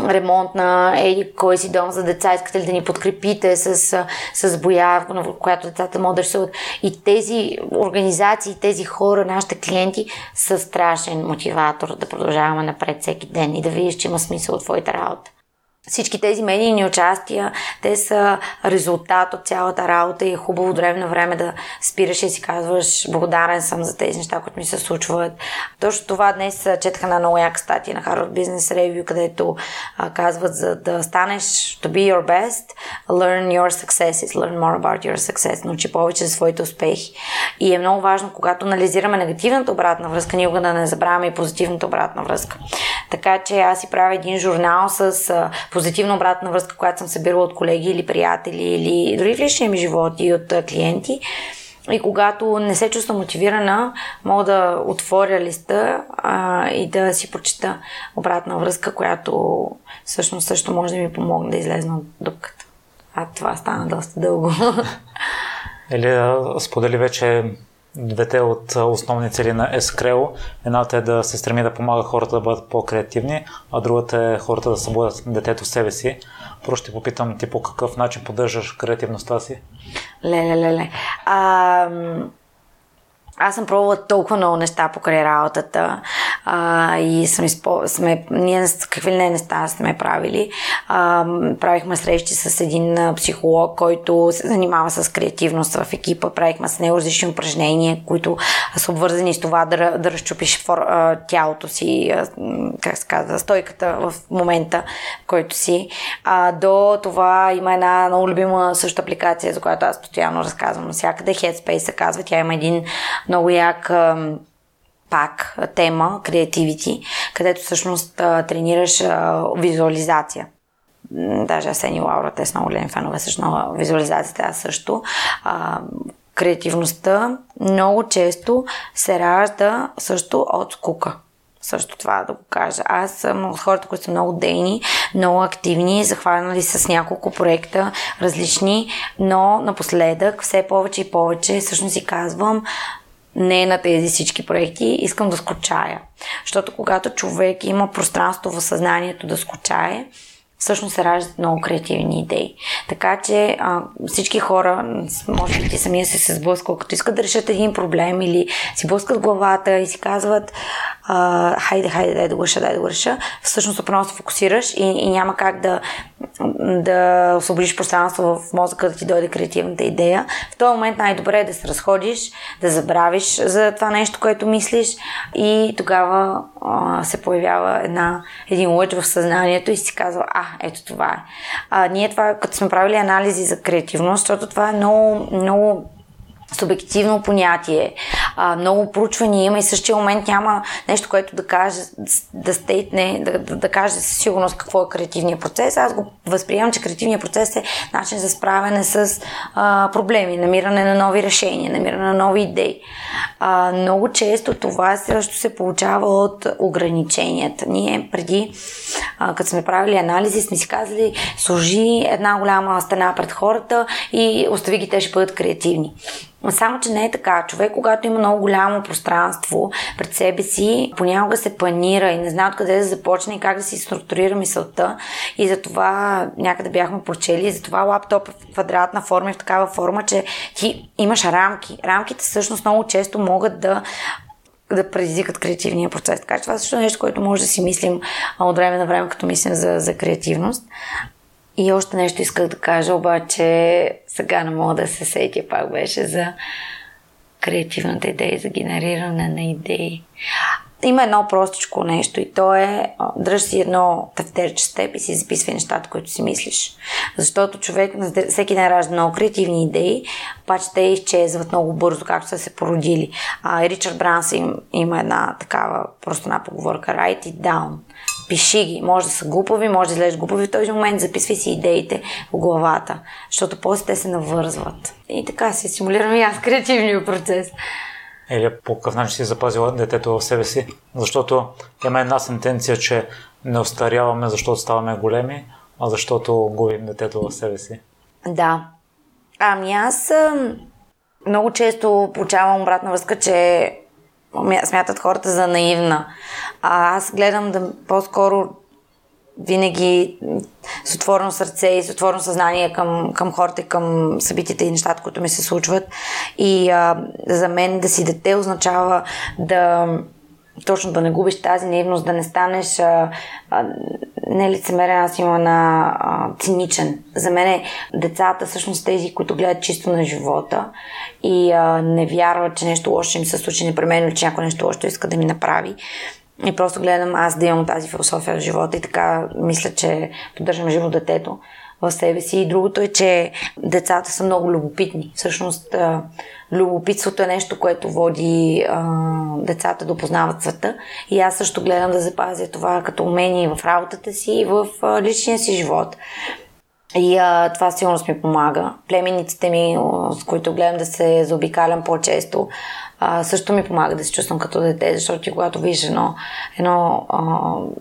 ремонт на еди кой си дом за деца, искате ли да ни подкрепите с, с боя, в която децата могат да рисуват. И тези организации, тези хора, нашите клиенти са страшен мотиватор да продължаваме напред всеки ден и да видиш, че има смисъл от твоята работа всички тези медийни участия, те са резултат от цялата работа и е хубаво от време да спираш и си казваш благодарен съм за тези неща, които ми се случват. Точно това днес четаха на много яка статия на Harvard Business Review, където а, казват за да станеш to be your best, learn your successes, learn more about your success, научи повече за своите успехи. И е много важно, когато анализираме негативната обратна връзка, ние да не забравяме и позитивната обратна връзка. Така че аз си правя един журнал с позитивна обратна връзка, която съм събирала от колеги или приятели, или дори в личния ми живот и от клиенти. И когато не се чувствам мотивирана, мога да отворя листа а, и да си прочита обратна връзка, която всъщност също може да ми помогне да излезна от дупката. А това стана доста дълго. Или сподели вече двете от основни цели на Escreo. Едната е да се стреми да помага хората да бъдат по-креативни, а другата е хората да събудят детето в себе си. Просто ще попитам ти по какъв начин поддържаш креативността си? Леле, леле. А, аз съм пробвала толкова много неща покрай работата а, и съм изпо... сме, ние какви ли не неща сме правили. А, правихме срещи с един психолог, който се занимава с креативност в екипа. Правихме с него различни упражнения, които са обвързани с това да, да разчупиш фор, тялото си, как се казва, стойката в момента, в който си. А, до това има една много любима също апликация, за която аз постоянно разказвам навсякъде. Headspace се казва. Тя има един много як пак тема, креативити, където всъщност тренираш визуализация. Даже Асени Лаура, те са много големи фенове също визуализацията, аз също. Креативността много често се ражда също от скука. Също това да го кажа. Аз съм от хората, които са много дейни, много активни, захванали с няколко проекта различни, но напоследък все повече и повече всъщност си казвам, не на тези всички проекти, искам да скучая. Защото когато човек има пространство в съзнанието да скучае, всъщност се раждат много креативни идеи. Така че а, всички хора, може би ти самия се се сблъскал, като искат да решат един проблем или си блъскат главата и си казват а, хайде, хайде, дай да го реша, дай да го реша, всъщност отново се фокусираш и, и няма как да, да освободиш пространство в мозъка да ти дойде креативната идея. В този момент най-добре е да се разходиш, да забравиш за това нещо, което мислиш и тогава се появява една, един лъч в съзнанието и си казва, а, ето това е. А, ние това, като сме правили анализи за креативност, защото това е много, много субективно понятие. А, много проучвания има и същия момент няма нещо, което да каже, да стейтне, да, да, да каже със сигурност какво е креативният процес. Аз го възприемам, че креативният процес е начин за справяне с а, проблеми, намиране на нови решения, намиране на нови идеи. А, много често това също се получава от ограниченията. Ние преди, а, като сме правили анализи, сме си казали, сложи една голяма стена пред хората и остави ги, те ще бъдат креативни. Само, че не е така. Човек, когато има много голямо пространство пред себе си, понякога се планира и не знае откъде да започне и как да си структурира мисълта. И затова някъде бяхме прочели, и затова лаптоп е в квадратна форма и в такава форма, че ти имаш рамки. Рамките всъщност много често могат да да предизвикат креативния процес. Така че това е също нещо, което може да си мислим от време на време, като мислим за, за креативност. И още нещо исках да кажа, обаче сега не мога да се сетя, пак беше за креативната идея, за генериране на идеи. Има едно простичко нещо и то е дръж си едно тефтерче с теб и си записвай нещата, които си мислиш. Защото човек всеки ден ражда много креативни идеи, обаче те изчезват много бързо, както са се породили. А, Ричард Бранс им, има една такава просто една поговорка write it down пиши ги. Може да са глупави, може да излезеш глупави в този момент, записвай си идеите в главата, защото после те се навързват. И така се симулирам и аз креативния процес. Или по какъв начин си запазила детето в себе си? Защото има една сентенция, че не остаряваме, защото ставаме големи, а защото губим детето в себе си. Да. Ами аз много често получавам обратна връзка, че смятат хората за наивна. А аз гледам да по-скоро винаги с отворено сърце и с отворено съзнание към, към хората към събитията и нещата, които ми се случват. И а, за мен да си дете означава да точно да не губиш тази наивност, да не станеш а, а, не лицемерен, аз има на а, циничен. За мен е децата всъщност тези, които гледат чисто на живота и а, не вярват, че нещо лошо им се случи непременно, че някой нещо лошо иска да ми направи. И просто гледам аз да имам тази философия в живота и така мисля, че поддържам живо детето в себе си. И другото е, че децата са много любопитни. Всъщност, любопитството е нещо, което води децата да опознават света. И аз също гледам да запазя това като умение в работата си и в личния си живот. И а, това сигурно ми помага. Племенниците ми, с които гледам да се заобикалям по-често, а, също ми помага да се чувствам като дете, защото ти когато виждаш едно, едно а,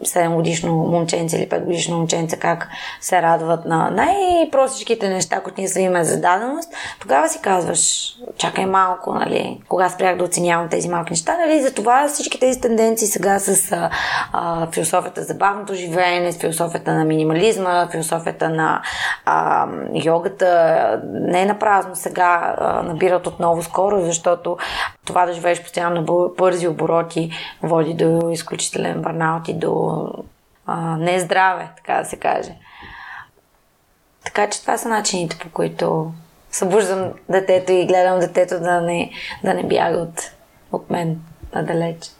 7 годишно момченце или 5 годишно момченце как се радват на най-простичките неща, които ние имаме за даденост, тогава си казваш, чакай малко, нали, кога спрях да оценявам тези малки неща, нали, затова всички тези тенденции сега с а, а, философията за бавното живеене, с философията на минимализма, философията на а, йогата, не е напразно сега а, набират отново скоро, защото това да живееш постоянно на бързи обороти води до изключителен бърнаут и до а, нездраве, така да се каже. Така че това са начините, по които събуждам детето и гледам детето да не, да не бяга от, от мен надалеч.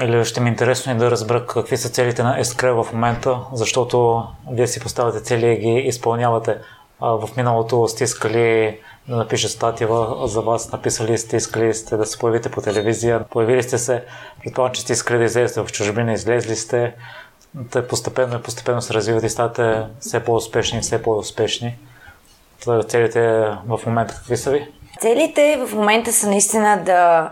Или ще ми е интересно и да разбера какви са целите на Ескрел в момента, защото вие си поставяте цели и ги изпълнявате. А в миналото сте искали да напише статия за вас, написали сте, искали сте да се появите по телевизия, появили сте се, предполагам, че сте искали да излезете в чужбина, излезли сте, те постепенно и постепенно се развиват и ставате все по-успешни, все по-успешни. Целите в момента. Какви са ви? Целите в момента са наистина да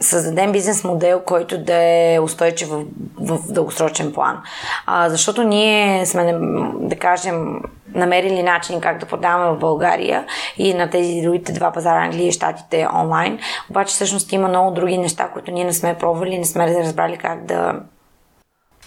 създадем бизнес модел, който да е устойчив в, в дългосрочен план. А, защото ние сме, да кажем, намерили начин как да продаваме в България и на тези другите два пазара, Англия и Штатите онлайн. Обаче всъщност има много други неща, които ние не сме пробвали, не сме разбрали как да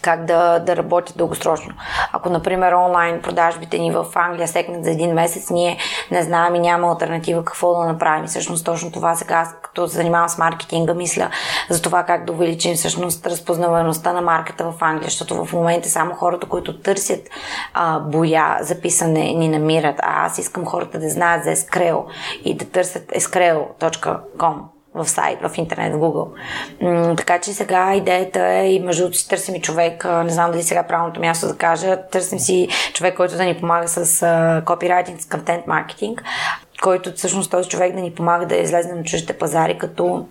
как да, да работят дългосрочно. Ако, например, онлайн продажбите ни в Англия секнат за един месец, ние не знаем и няма альтернатива какво да направим. Всъщност точно това сега, като се занимавам с маркетинга, мисля за това как да увеличим всъщност разпознаваемостта на марката в Англия, защото в момента само хората, които търсят а, боя за писане, ни намират. А аз искам хората да знаят за Escreo и да търсят escreo.com в сайт, в интернет, в Google. Така че сега идеята е и между другото си търсим и човек, не знам дали сега е правилното място да кажа, търсим си човек, който да ни помага с копирайтинг, с контент маркетинг, който всъщност този човек да ни помага да излезе на чуждите пазари, като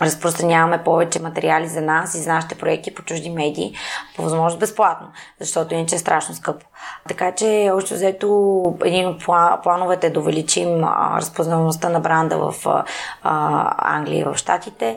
разпространяваме повече материали за нас и за нашите проекти по чужди медии, по възможност безплатно, защото иначе е страшно скъпо. Така че, още взето, един от плановете е да увеличим разпознаваността на бранда в а, Англия и в Штатите.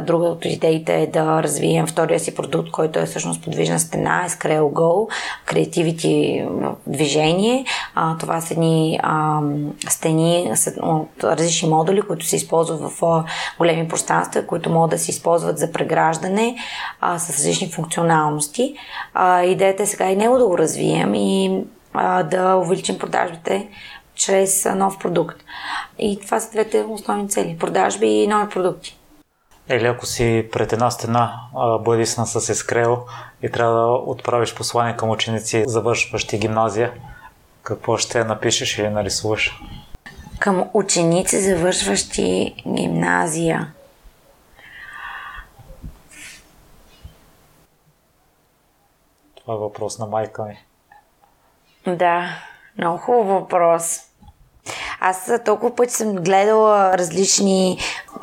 Друга от идеите е да развием втория си продукт, който е всъщност подвижна стена, е Screll Go, Creativity движение. А, това са едни а, стени от различни модули, които се използват в големи пространства, които могат да се използват за преграждане а, с различни функционалности. А, идеята е сега и него да го развием и а, да увеличим продажбите чрез нов продукт. И това са двете основни цели. Продажби и нови продукти. Или ако си пред една стена бъдисна с ескрел и трябва да отправиш послание към ученици, завършващи гимназия, какво ще напишеш или нарисуваш? Към ученици, завършващи гимназия. Това е въпрос на майка ми. Да, много хубав въпрос. Аз толкова пъти съм гледала различни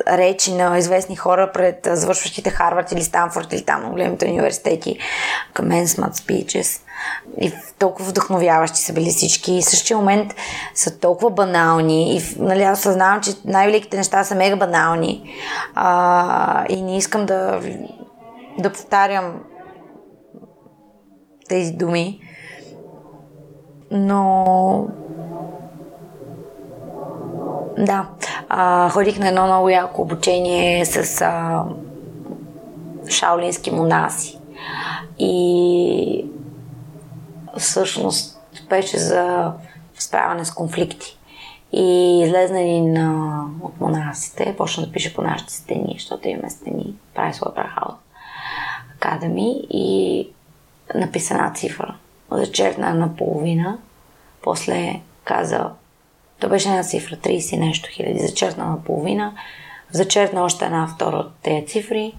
речи на известни хора пред завършващите Харвард или Станфорд или там големите университети. Commencement speeches. И толкова вдъхновяващи са били всички. И същия момент са толкова банални. И нали, аз съзнавам, че най-великите неща са мега банални. А, и не искам да, да повтарям тези думи. Но да, а, ходих на едно много яко обучение с а, шаолински монаси. И всъщност беше за справяне с конфликти. И излезна един от монасите, почна да пише по нашите стени, защото имаме стени, прави Pricewaterhouse Academy и написа една цифра. Зачеркна на половина, после каза, то беше една цифра, 30 нещо хиляди, зачеркна на половина, зачеркна още една втора от тези цифри,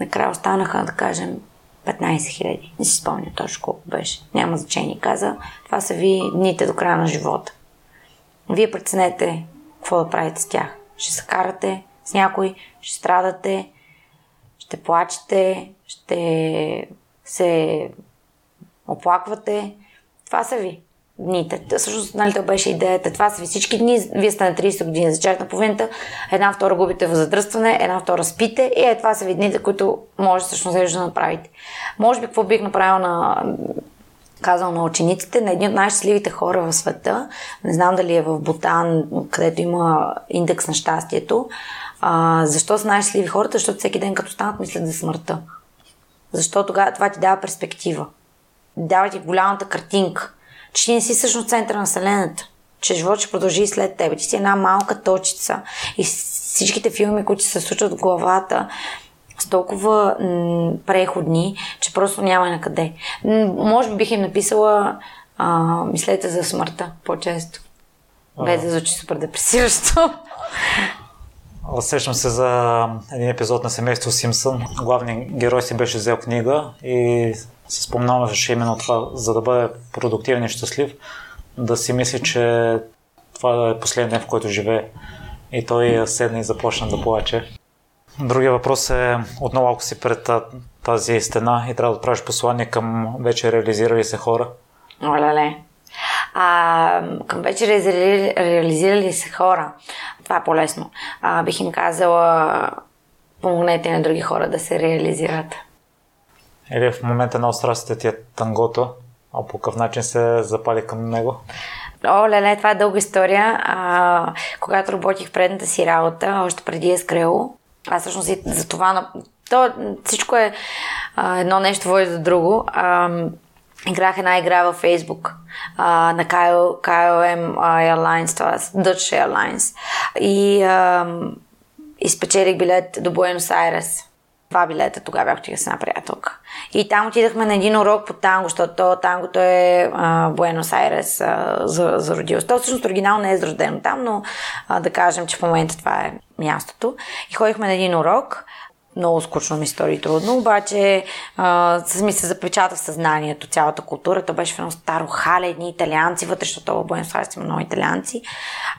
накрая останаха, да кажем, 15 хиляди. Не си спомня точно колко беше. Няма значение. Каза, това са ви дните до края на живота. Вие преценете какво да правите с тях. Ще се карате с някой, ще страдате, ще плачете, ще се оплаквате. Това са ви дните. Всъщност, нали, това беше идеята. Това са ви всички дни. Вие сте на 30 години за чак на половината. Една втора губите в задръстване, една втора спите. И е, това са ви дните, които може всъщност да направите. Може би какво бих направил на казал на учениците, на един от най-щастливите хора в света, не знам дали е в Бутан, където има индекс на щастието, а, защо са най-щастливи хората? Защото всеки ден като станат мислят за смъртта. Защо тогава това ти дава перспектива? Дава ти голямата картинка че ти не си всъщност центъра на Вселената, че живот ще продължи и след тебе. Ти си една малка точица и всичките филми, които се случват в главата, са толкова м- преходни, че просто няма на къде. М- може би бих им написала а, мислете за смъртта по-често. Без да звучи супер депресиращо. Сещам се за един епизод на семейство Симпсън. Главният герой си беше взел книга и се спомняваше именно това, за да бъде продуктивен и щастлив, да си мисли, че това е последния ден, в който живее. И той седна и започна да плаче. Другия въпрос е, отново ако си пред тази стена и трябва да правиш послание към вече реализирали се хора. Оле-ле. А, към вече реализирали, реализирали се хора. Това е по-лесно. А, бих им казала, помогнете на други хора да се реализират. Или в момента на страстите ти е тангото, а по какъв начин се запали към него? О, леле, това е дълга история. А, когато работих предната си работа, още преди Ескрело, аз всъщност за това... То, всичко е а, едно нещо води до друго. А, играх една игра във Фейсбук а, на KLM Airlines, това Dutch Airlines. И, а, и спечелих билет до Буенос Айрес. Два билета тогава бях с една приятелка. И там отидахме на един урок по танго, защото тангото е Буенос Айрес за, за родилост. То всъщност оригинално не е зародено там, но а, да кажем, че в момента това е мястото. И ходихме на един урок много скучно ми стори трудно, обаче а, ми се запечата в съзнанието цялата култура. То беше в едно старо хале, едни италианци, вътре, защото в Буенос Айрес има много италианци.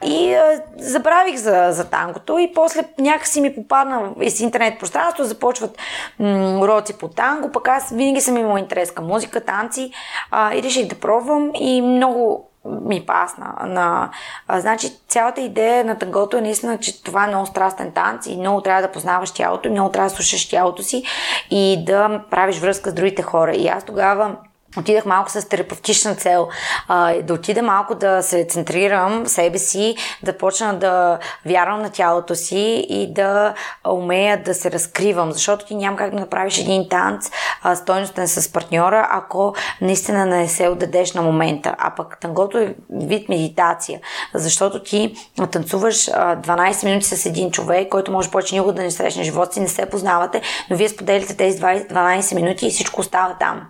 И а, забравих за, за тангото и после някакси ми попадна из интернет пространство, започват м- уроци по танго, пък аз винаги съм имала интерес към музика, танци а, и реших да пробвам и много ми пасна. На, а, значи цялата идея на тангото е наистина, че това е много страстен танц и много трябва да познаваш тялото много трябва да слушаш тялото си и да правиш връзка с другите хора. И аз тогава Отидах малко с терапевтична цел, а, да отида малко да се центрирам в себе си, да почна да вярвам на тялото си и да умея да се разкривам, защото ти няма как да направиш един танц а, стойностен с партньора, ако наистина не се отдадеш на момента. А пък тангото е вид медитация, защото ти танцуваш а, 12 минути с един човек, който може повече никога да не срещне живота си, не се познавате, но вие споделите тези 20, 12 минути и всичко остава там.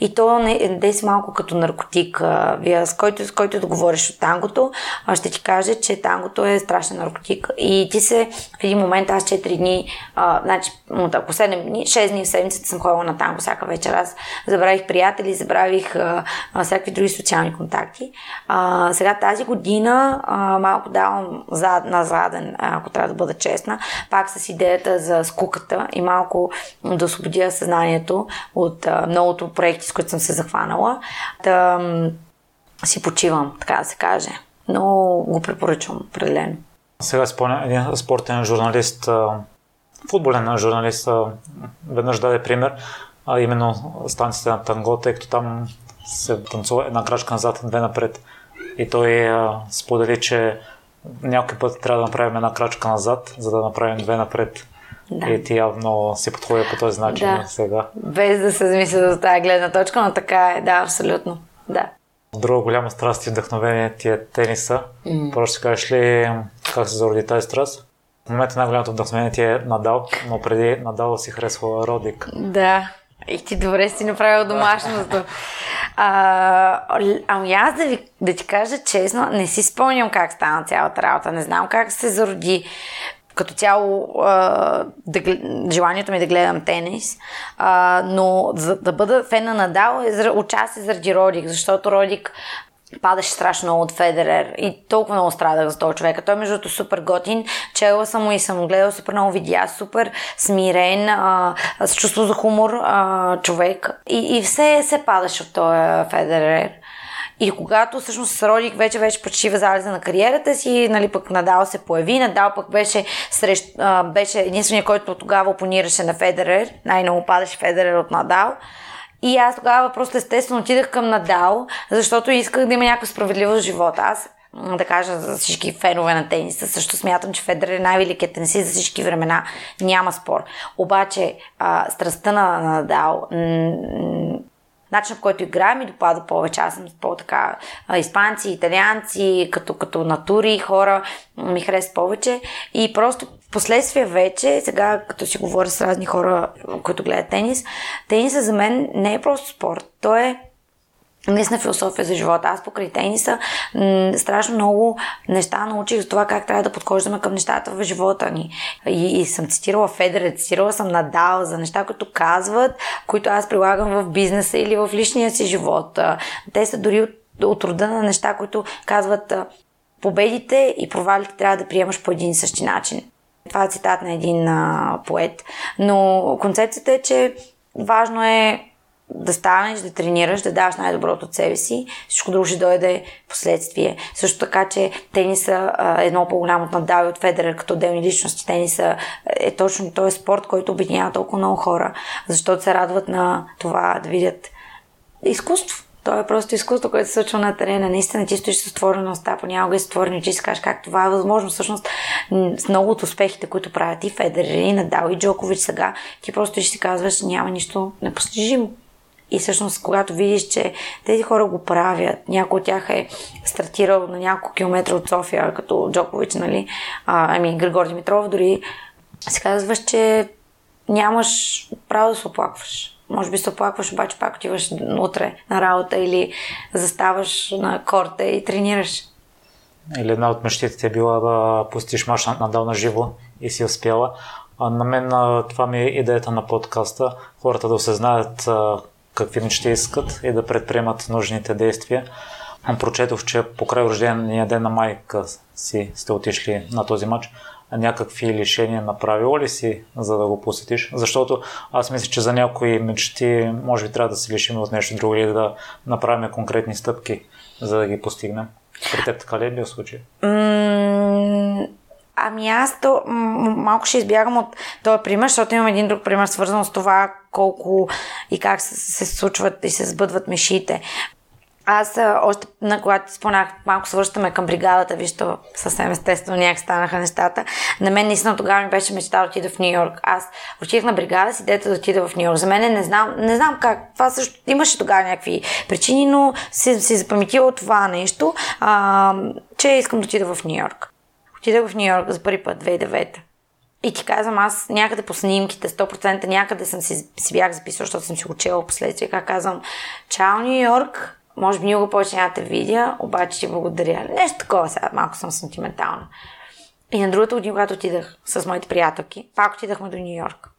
И то не, действа малко като наркотик. Вие, с, който, с който да говориш от тангото, ще ти каже, че тангото е страшен наркотик. И ти се, в един момент, аз 4 дни, а, значи, ако 7 дни, 6 дни в седмицата съм ходила на танго всяка вечер. Аз забравих приятели, забравих а, а, всякакви други социални контакти. А, сега тази година а, малко давам зад, на ако трябва да бъда честна, пак с идеята за скуката и малко да освободя съзнанието от а, многото проекти, с които съм се захванала, да си почивам, така да се каже. Но го препоръчвам, определено. Сега спомня един спортен журналист, футболен журналист, веднъж даде пример, а именно станцията на танго, тъй като там се танцува една крачка назад, две напред. И той сподели, че някой път трябва да направим една крачка назад, за да направим две напред. Да. И ти явно си подходи по този начин да. сега. Без да се замисля за тази гледна точка, но така е, да, абсолютно. Да. Друга голяма страст и вдъхновение ти е тениса. Mm. Просто кажеш ли как се зароди тази страст? В момента най-голямото вдъхновение ти е Надал, но преди Надал си харесва Родик. Да, и ти добре си направил домашното. А, ами аз да, ви, да ти кажа честно, не си спомням как стана цялата работа. Не знам как се зароди като цяло а, да, желанието ми е да гледам тенис, а, но за да бъда фен на Надал е отчасти заради Родик, защото Родик падаше страшно много от Федерер и толкова много страдах за този човек. Той между супер готин, чела съм му и съм гледал супер много видеа, супер смирен, а, с чувство за хумор а, човек и, и все се падаше от този Федерер. И когато всъщност с Родик вече вече почти в на кариерата си, нали, пък Надал се появи, Надал пък беше, срещ, а, беше единствения, който тогава опонираше на Федерер, най-много падаше Федерер от Надал. И аз тогава просто естествено отидах към Надал, защото исках да има някаква справедливост в живота. Аз да кажа за всички фенове на тениса. Също смятам, че Федерер е най-великият тенисист за всички времена. Няма спор. Обаче а, страстта на Надал, начинът, по който играе, ми допада повече. Аз съм по-така испанци, италианци, като, като натури хора ми харесва повече. И просто последствие вече, сега като си говоря с разни хора, които гледат тенис, тениса за мен не е просто спорт. То е наистина философия за живота. Аз покрай тениса м- страшно много неща научих за това как трябва да подхождаме към нещата в живота ни. И, и съм цитирала Федере, цитирала съм Надал за неща, които казват, които аз прилагам в бизнеса или в личния си живот. Те са дори от, от рода на неща, които казват победите и провалите трябва да приемаш по един и същи начин. Това е цитат на един а, поет. Но концепцията е, че важно е да станеш, да тренираш, да даваш най-доброто от себе си, всичко друго ще дойде последствие. Също така, че тениса е едно по-голям от Надал и от Федерер като отделни личности. Тениса е точно този спорт, който обединява толкова много хора, защото се радват на това да видят изкуство. То е просто изкуство, което се случва на терена. Наистина ти стоиш с отворена уста, понякога е с отворени и си кажеш как това е възможно. Всъщност, с много от успехите, които правят и Федер, и Надал, и Джокович сега, ти просто ще си казваш, няма нищо непостижимо. И всъщност, когато видиш, че тези хора го правят, някой от тях е стартирал на няколко километра от София, като Джокович, нали, ами Григор Димитров, дори си казваш, че нямаш право да се оплакваш. Може би се оплакваш, обаче пак отиваш утре на работа или заставаш на корта и тренираш. Или една от мечтите е била да пустиш мач надал на живо и си успяла. А на мен това ми е идеята на подкаста. Хората да осъзнаят какви неща искат и да предприемат нужните действия. Прочетох, че покрай рождения ден на майка си сте отишли на този матч някакви лишения направила ли си, за да го посетиш? Защото аз мисля, че за някои мечти може би трябва да се лишим от нещо друго или да направим конкретни стъпки, за да ги постигнем. При теб така ли е бил случай? ами аз то, малко ще избягам от този пример, защото имам един друг пример, свързан с това колко и как се, случват и се сбъдват мешите. Аз още, на когато спонах, малко свършваме към бригадата, вижте, съвсем естествено някак станаха нещата. На мен наистина тогава ми беше мечта да отида в Нью Йорк. Аз отидах на бригада си, дете да отида в Нью Йорк. За мен не знам, не знам как. Това също имаше тогава някакви причини, но си, си запаметила това нещо, а, че искам да отида в Нью Йорк. Отидах в Нью Йорк за първи път, 2009 и ти казвам, аз някъде по снимките, 100% някъде съм си, си бях записала, защото съм си учила в последствие, как казвам, чао Нью Йорк, може би много повече няма видя, обаче ти благодаря. Нещо такова сега, малко съм сантиментална. И на другата година, когато отидах с моите приятелки, пак отидахме до Нью Йорк.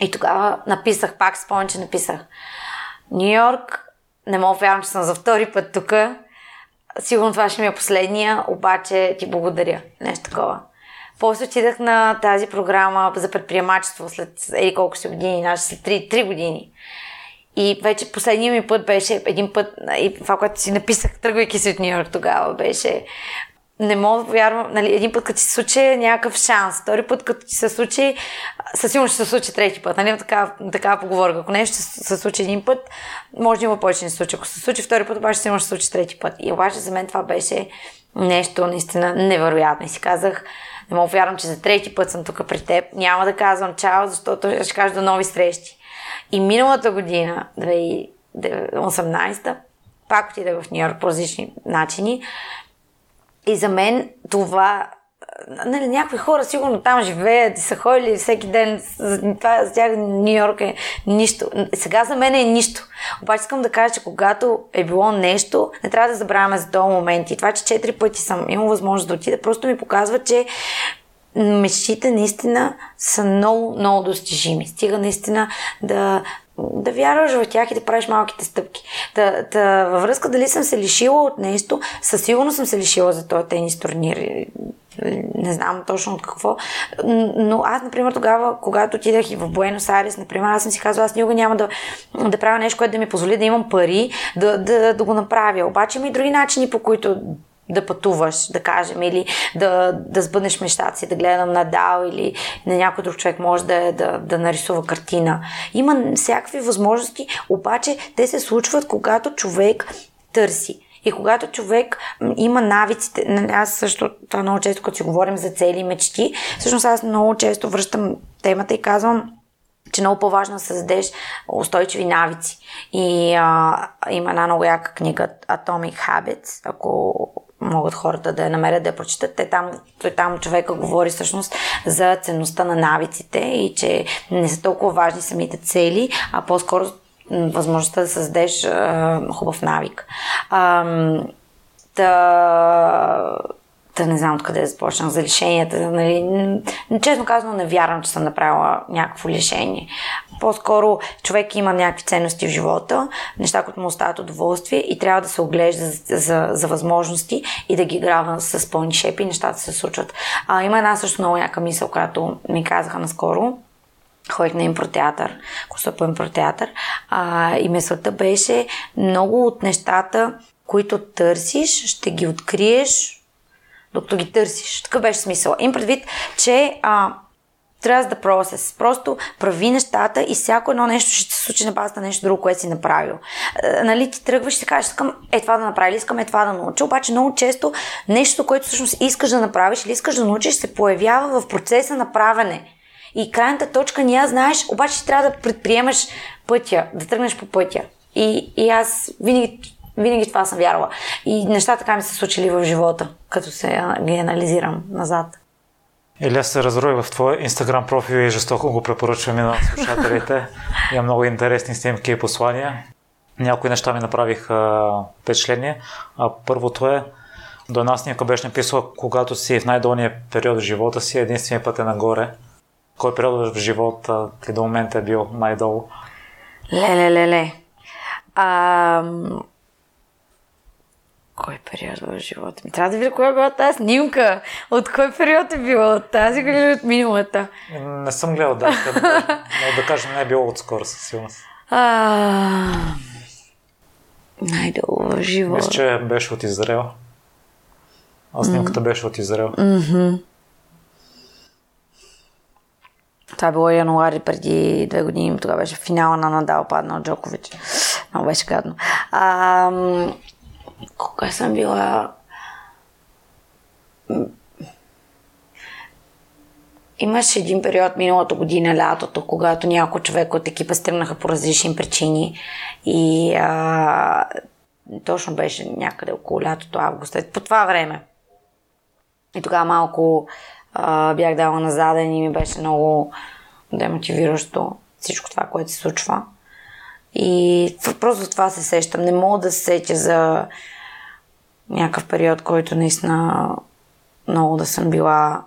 И тогава написах, пак спомням, че написах. Нью Йорк, не мога вярвам, че съм за втори път тук. Сигурно това ще ми е последния, обаче ти благодаря. Нещо такова. После отидах на тази програма за предприемачество след еди колко си години, значи след 3, 3 години. И вече последния ми път беше един път, и това, което си написах, тръгвайки си от Нью Йорк тогава, беше не мога да вярвам, нали, един път като ти се случи е някакъв шанс, втори път като ти се случи, със сигурност ще се случи трети път, нали, такава, такава поговорка. Ако нещо се случи един път, може да има повече не се случи. Ако се случи втори път, обаче сигурно ще се случи трети път. И обаче за мен това беше нещо наистина невероятно. И си казах, не мога вярвам, че за трети път съм тук при теб. Няма да казвам чао, защото ще кажа до нови срещи. И миналата година, 2018, пак отидах в Нью Йорк по различни начини. И за мен това нали, някои хора сигурно там живеят и са ходили всеки ден. Това за тях Нью Йорк е нищо. Сега за мен е нищо. Обаче искам да кажа, че когато е било нещо, не трябва да забравяме за този момент. И това, че четири пъти съм имал възможност да отида, просто ми показва, че мечтите наистина са много, много достижими. Стига наистина да, да вярваш в тях и да правиш малките стъпки. Да, да, във връзка дали съм се лишила от нещо, със сигурност съм се лишила за този тенис турнир. Не знам точно от какво. Но аз, например, тогава, когато отидах и в Буенос Айрес, например, аз съм си казала, аз никога няма да, да правя нещо, което да ми позволи да имам пари, да, да, да го направя. Обаче има и други начини, по които да пътуваш, да кажем, или да, да сбъднеш мечтата си, да гледам на Дал или на някой друг човек може да, да, да нарисува картина. Има всякакви възможности, обаче те се случват, когато човек търси. И когато човек има навиците, нали, аз също, това много често, като си говорим за цели и мечти, всъщност аз много често връщам темата и казвам, че е много по-важно да създадеш устойчиви навици. И а, има една много яка книга Atomic Habits, ако могат хората да я намерят, да я прочитат. Те там, той там човека говори всъщност за ценността на навиците и че не са толкова важни самите цели, а по-скоро възможността да създадеш а, хубав навик. А, да, да не знам откъде да започна за лишенията. Нали. Честно казано, не вярвам, че съм направила някакво лишение. По-скоро човек има някакви ценности в живота, неща, които му остават удоволствие и трябва да се оглежда за, за, за възможности и да ги грава с пълни шепи нещата се случват. А, има една също много яка мисъл, която ми казаха наскоро ходих на импротеатър, курса по импротеатър а, и мисълта беше много от нещата, които търсиш, ще ги откриеш докато ги търсиш. Такъв беше смисъл. Им предвид, че а, Trust the process. Просто прави нещата и всяко едно нещо ще се случи на базата на нещо друго, което си направил. А, нали, ти тръгваш и си кажеш, искам е това да направя, искам е това да науча, обаче много често нещо, което всъщност искаш да направиш или искаш да научиш, се появява в процеса на правене. И крайната точка ние знаеш, обаче ти трябва да предприемаш пътя, да тръгнеш по пътя. И, и аз винаги, винаги това съм вярвала. И нещата така ми се случили в живота, като се ги анализирам назад. Илия се разрои в твоя инстаграм профил и жестоко го препоръчвам и на слушателите. <laughs> Има много интересни снимки и послания. Някои неща ми направиха впечатление. А първото е, до една снимка беше написала, когато си в най-долния период в живота си, единственият път е нагоре. Кой период в живота ти до момента е бил най-долу? Леле, леле. А, кой период в живота ми? Трябва да видя коя е била тази снимка. От кой период е била? От тази или от миналата? Не съм гледал, да. <laughs> да, да, кажем, не е било отскоро със сигурност. А, най-долу в живота. Мисля, че беше от Израел. А снимката mm-hmm. беше от Израел. Mm-hmm. Това било януари преди две години. Тогава беше финала на Надал, падна Джокович. Много беше гадно. А, кога съм била... Имаше един период миналата година, лятото, когато няколко човек от екипа стръгнаха по различни причини и а, точно беше някъде около лятото, август, по това време. И тогава малко бях дала на заден и ми беше много демотивиращо всичко това, което се случва. И просто това се сещам. Не мога да се сетя за някакъв период, който наистина много да съм била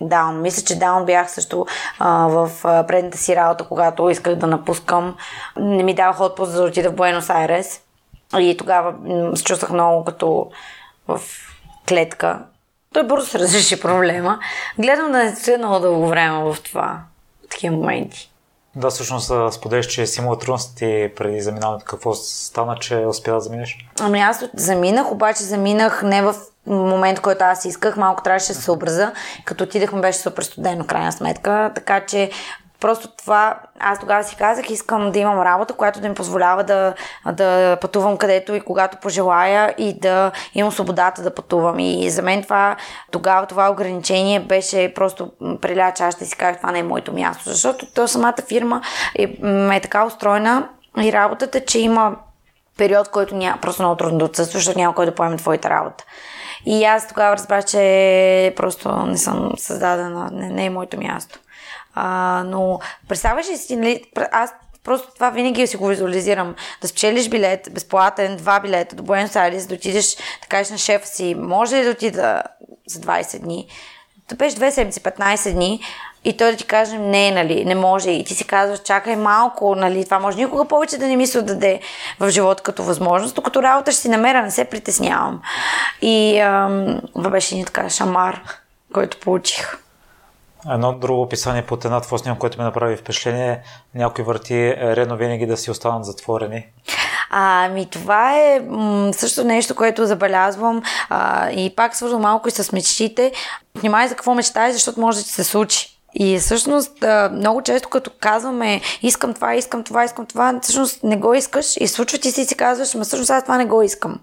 даун. Мисля, че даун бях също а, в предната си работа, когато исках да напускам. Не ми давах отпуск за да отида в Буенос Айрес. И тогава се чувствах много като в клетка. Той бързо се разреши проблема. Гледам да не стоя много дълго време в това, в такива моменти. Да, всъщност споделиш, че си имала трудности преди заминаването. Какво стана, че успя да заминеш? Ами аз заминах, обаче заминах не в момент, който аз исках. Малко трябваше да се съобраза. Като отидахме беше супер студено, крайна сметка. Така че Просто това, аз тогава си казах, искам да имам работа, която да ми позволява да, да пътувам където и когато пожелая и да имам свободата да пътувам. И за мен това, тогава това ограничение беше просто преля чаша и си казах, това не е моето място. Защото то самата фирма е, е така устроена и работата, че има период, който няма, просто много трудно да отсъства, защото няма кой да поеме твоята работа. И аз тогава разбрах, че просто не съм създадена, не, не е моето място. А, но представяш ли си, нали, аз просто това винаги си го визуализирам. Да спечелиш билет, безплатен, два билета до Буенос Айрес, да отидеш, да кажеш на шефа си, може ли да отида за 20 дни? Да беше 2 седмици, 15 дни и той да ти каже, не, нали, не може. И ти си казваш, чакай малко, нали, това може никога повече да не ми се даде в живота като възможност, докато работа ще си намеря, не се притеснявам. И ам, беше един така шамар, който получих. Едно друго описание под една твоя снимка, което ми направи впечатление, някои врати е редно винаги да си останат затворени. Ами това е м- също нещо, което забелязвам а, и пак свързвам малко и с мечтите. Внимай за какво мечтаеш, защото може да се случи. И всъщност много често като казваме искам това, искам това, искам това, всъщност не го искаш и случва ти си си казваш, ма всъщност аз това не го искам.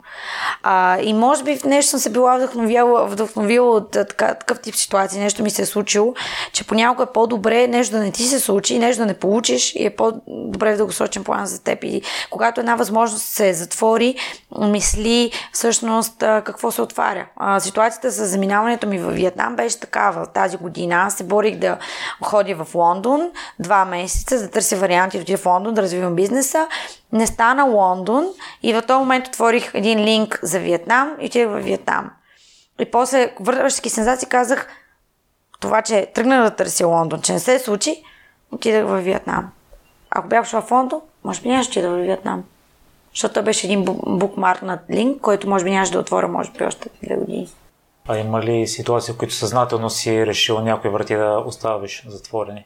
А, и може би в нещо съм се била вдъхновила, вдъхновила от така, такъв тип ситуации, нещо ми се е случило, че понякога е по-добре нещо да не ти се случи, нещо да не получиш и е по-добре в дългосрочен план за теб. И когато една възможност се затвори, мисли всъщност какво се отваря. А, ситуацията с заминаването ми в Виетнам беше такава тази година. Аз се борих да ходя в Лондон два месеца, да търся варианти да отида в Лондон, да развивам бизнеса. Не стана Лондон и в този момент отворих един линк за Виетнам и отидах в Виетнам. И после, върващи сензации, казах това, че тръгна да търся Лондон, че не се случи, отидах в Виетнам. Ако бях шла в Лондон, може би нямаше да в Виетнам. Защото беше един букмарк на линк, който може би нямаше да отворя, може би още две години. А има ли ситуации, в които съзнателно си решил някои врати да оставиш затворени?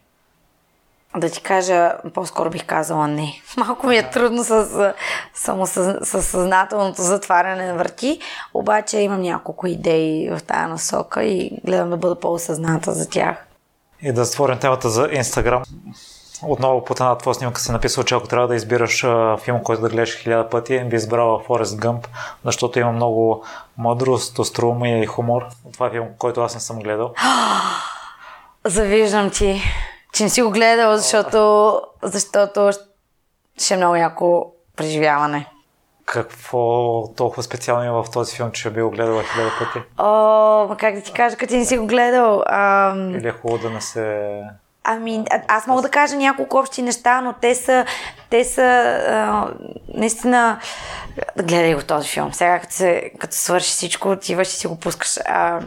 Да ти кажа, по-скоро бих казала не. <laughs> Малко ми е трудно с, само с, с съзнателното затваряне на врати, обаче имам няколко идеи в тази насока и гледам да бъда по-осъзната за тях. И да затворим темата за Инстаграм. Отново под една твоя снимка си написал, че ако трябва да избираш а, филм, който да гледаш хиляда пъти, би избрала Форест Гъмп, защото има много мъдрост, остроумие и хумор. Това е филм, който аз не съм гледал. <gasps> Завиждам ти, че не си го гледал, защото, защото ще е много яко преживяване. Какво толкова специално има в този филм, че би го гледала хиляда пъти? О, ма как да ти кажа, като ти не си го гледал? Ам... Или е хубаво да не се... Ами, аз мога да кажа няколко общи неща, но те са, те са а, наистина... Гледай го този филм. Сега, като, се, като свърши всичко, отиваш и си го пускаш. А,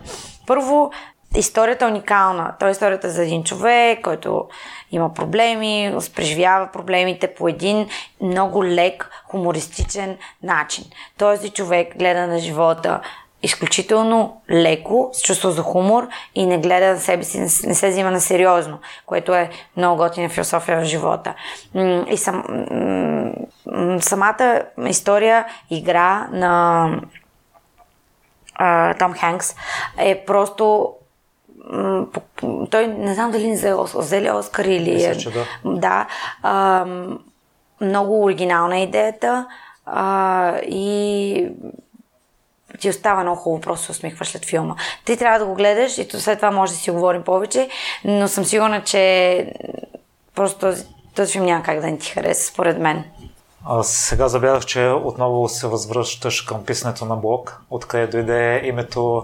първо, историята е уникална. Той е историята за един човек, който има проблеми, преживява проблемите по един много лек, хумористичен начин. Този човек гледа на живота изключително леко, с чувство за хумор и не гледа на себе си, не се взима на сериозно, което е много готина философия в живота. И сам, самата история, игра на Том Хенкс е просто той не знам дали не взе ли Оскар или... Мисля, че да. Да. А, много оригинална е идеята а, и ти остава много хубаво, просто се усмихваш след филма. Ти трябва да го гледаш и след това може да си говорим повече, но съм сигурна, че просто този, филм няма как да не ти хареса, според мен. Сега забелязах, че отново се възвръщаш към писането на блог, откъде дойде името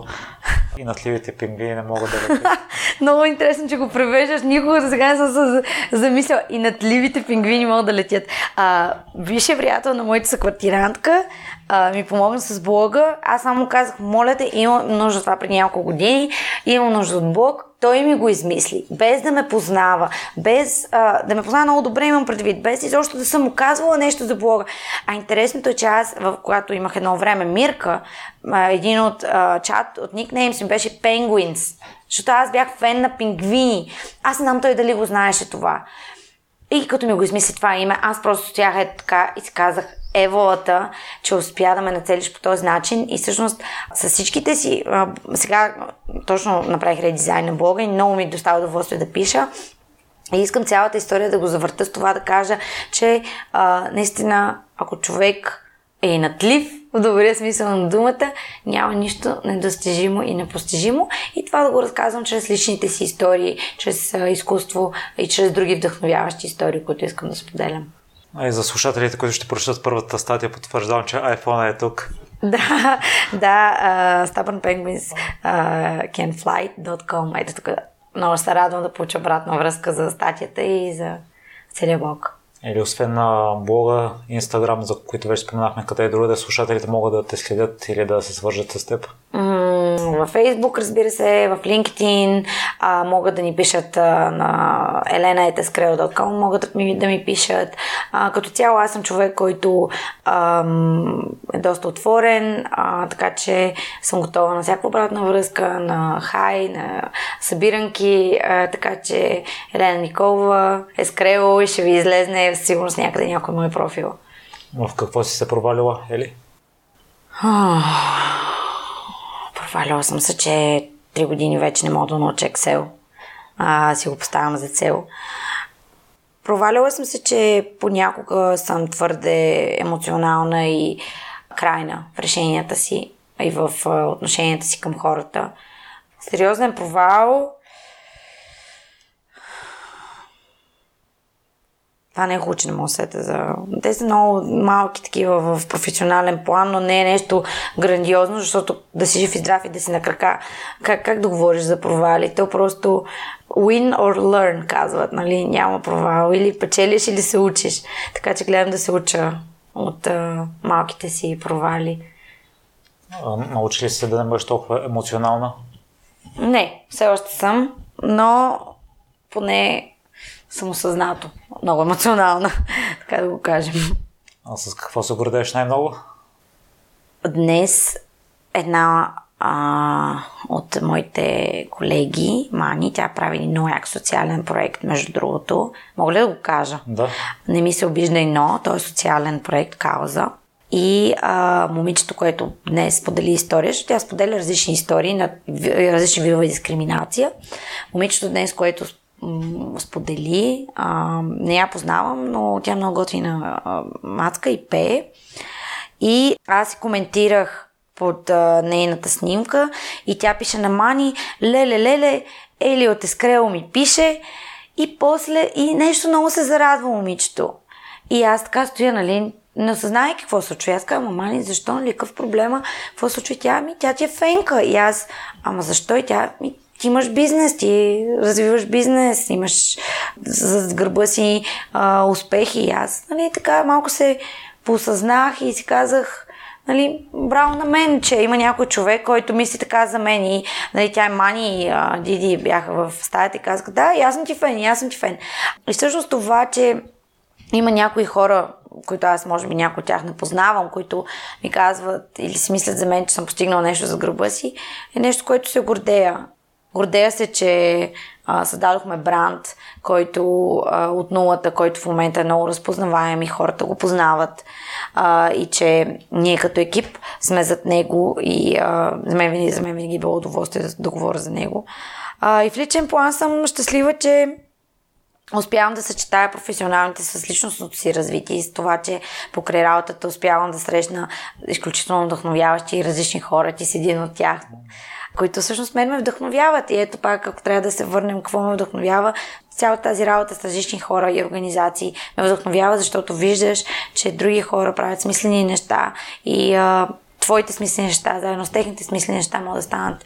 и натливите пингвини не могат да летят. <laughs> Много интересно, че го превеждаш. Никога до сега не съм се замислял. И натливите пингвини могат да летят. А, висше приятел на моята съквартирантка а, ми помогна с блога. Аз само казах, моля те, имам нужда това преди няколко години, имам нужда от блог. Той ми го измисли, без да ме познава, без а, да ме познава много добре, имам предвид, без изобщо да съм му казвала нещо за блога. А интересното е, че аз, в, когато имах едно време Мирка, а, един от а, чат, от никнеймс ми беше Penguins, защото аз бях фен на пингвини. Аз не знам той дали го знаеше това. И като ми го измисли това име, аз просто стоях е така и си казах, еволата, че успя да ме нацелиш по този начин и всъщност с всичките си, сега точно направих редизайн на блога и много ми достава удоволствие да пиша, и искам цялата история да го завърта с това да кажа, че а, наистина, ако човек е надлив, в добрия смисъл на думата, няма нищо недостижимо и непостижимо. И това да го разказвам чрез личните си истории, чрез а, изкуство и чрез други вдъхновяващи истории, които искам да споделям. И за слушателите, които ще прочитат първата статия, потвърждавам, че iPhone е тук. <laughs> Да, да, uh, stubbornpenguins uh, Ето тук много се радвам да получа обратна връзка за статията и за целия блог. Или освен на блога, Инстаграм, за които вече споменахме, къде е другаде, слушателите могат да те следят или да се свържат с теб? Във Facebook, разбира се, в LinkedIn, а, могат да ни пишат а, на elenaetescreo.com, могат да ми, да ми пишат. А, като цяло аз съм човек, който а, е доста отворен, а, така че съм готова на всяка обратна връзка, на хай, на събиранки, а, така че Елена Николова, Ескрело и ще ви излезне сигурност някъде някой мой профил. В какво си се провалила, Ели? Проваляла съм се, че три години вече не мога да науча Excel. А, си го поставям за цел. Проваляла съм се, че понякога съм твърде емоционална и крайна в решенията си и в отношенията си към хората. Сериозен провал Това не е хубаво, че не мога да сета за... Те са много малки такива в професионален план, но не е нещо грандиозно, защото да си жив и здрав и да си на крака. Как, как да говориш за провали? То просто win or learn, казват, нали? Няма провал. Или печелиш, или се учиш. Така че гледам да се уча от а, малките си провали. научи ли се да не бъдеш толкова емоционална? Не, все още съм, но поне самосъзнато, много емоционална, <laughs> така да го кажем. А с какво се гордееш най-много? Днес една а, от моите колеги, Мани, тя прави много як социален проект, между другото. Мога ли да го кажа? Да. Не ми се обижда и но, той е социален проект, кауза. И а, момичето, което днес сподели история, защото тя споделя различни истории на различни видове дискриминация. Момичето днес, което сподели. А, не я познавам, но тя е много готина а, мацка и пее. И аз си коментирах под а, нейната снимка и тя пише на Мани, леле, леле, Ели от Ескрело ми пише и после и нещо много се зарадва момичето. И аз така стоя, нали, не осъзнавай какво се случва. Аз казвам, мама, защо, нали, какъв проблема, какво се случва? Тя, ми, тя ти е фенка. И аз, ама защо? И тя, ми, ти имаш бизнес, ти развиваш бизнес, имаш за гърба си а, успехи. И аз, нали, така малко се посъзнах и си казах, нали, браво на мен, че има някой човек, който мисли така за мен и нали, тя и Мани и а, Диди бяха в стаята и казаха, да, и аз съм ти фен, и аз съм ти фен. И всъщност това, че има някои хора, които аз може би някои от тях не познавам, които ми казват или си мислят за мен, че съм постигнал нещо за гърба си, е нещо, което се гордея. Гордея се, че а, създадохме бранд, който а, от нулата, който в момента е много разпознаваем и хората го познават. А, и че ние като екип сме зад него и а, за, мен винаги, за мен винаги е било удоволствие да, говоря за него. А, и в личен план съм щастлива, че успявам да съчетая професионалните с личностното си развитие и с това, че покрай работата успявам да срещна изключително вдъхновяващи и различни хора. Ти си един от тях които всъщност мен ме вдъхновяват. И ето пак, ако трябва да се върнем, какво ме вдъхновява, цялата тази работа с различни хора и организации ме вдъхновява, защото виждаш, че други хора правят смислени неща и а, твоите смислени неща, заедно с техните смислени неща, могат да станат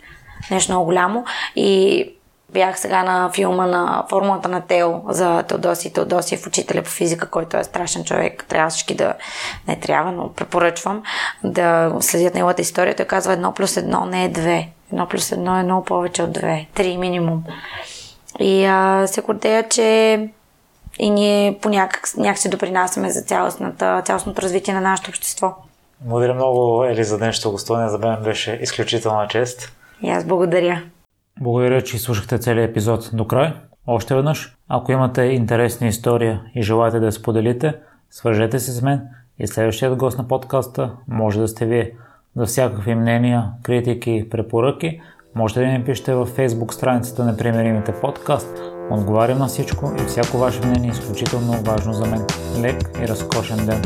нещо много голямо. И Бях сега на филма на формулата на Тео за Теодоси Теодосиев, учителя по физика, който е страшен човек. Трябва всички да... Не трябва, но препоръчвам да следят неговата история. Той казва едно плюс едно не е две. Едно плюс едно е много повече от две. Три минимум. И а, се гордея, че и ние по някак, някак се допринасяме за цялостната, цялостното развитие на нашето общество. Благодаря много, Ели, за днешното гостуване. За мен беше изключителна чест. И аз благодаря. Благодаря, че слушахте целият епизод до край. Още веднъж, ако имате интересна история и желаете да я споделите, свържете се с мен и следващият гост на подкаста може да сте вие. За всякакви мнения, критики, препоръки, можете да ни пишете във Facebook страницата на Примеримите подкаст. Отговарям на всичко и всяко ваше мнение е изключително важно за мен. Лек и разкошен ден!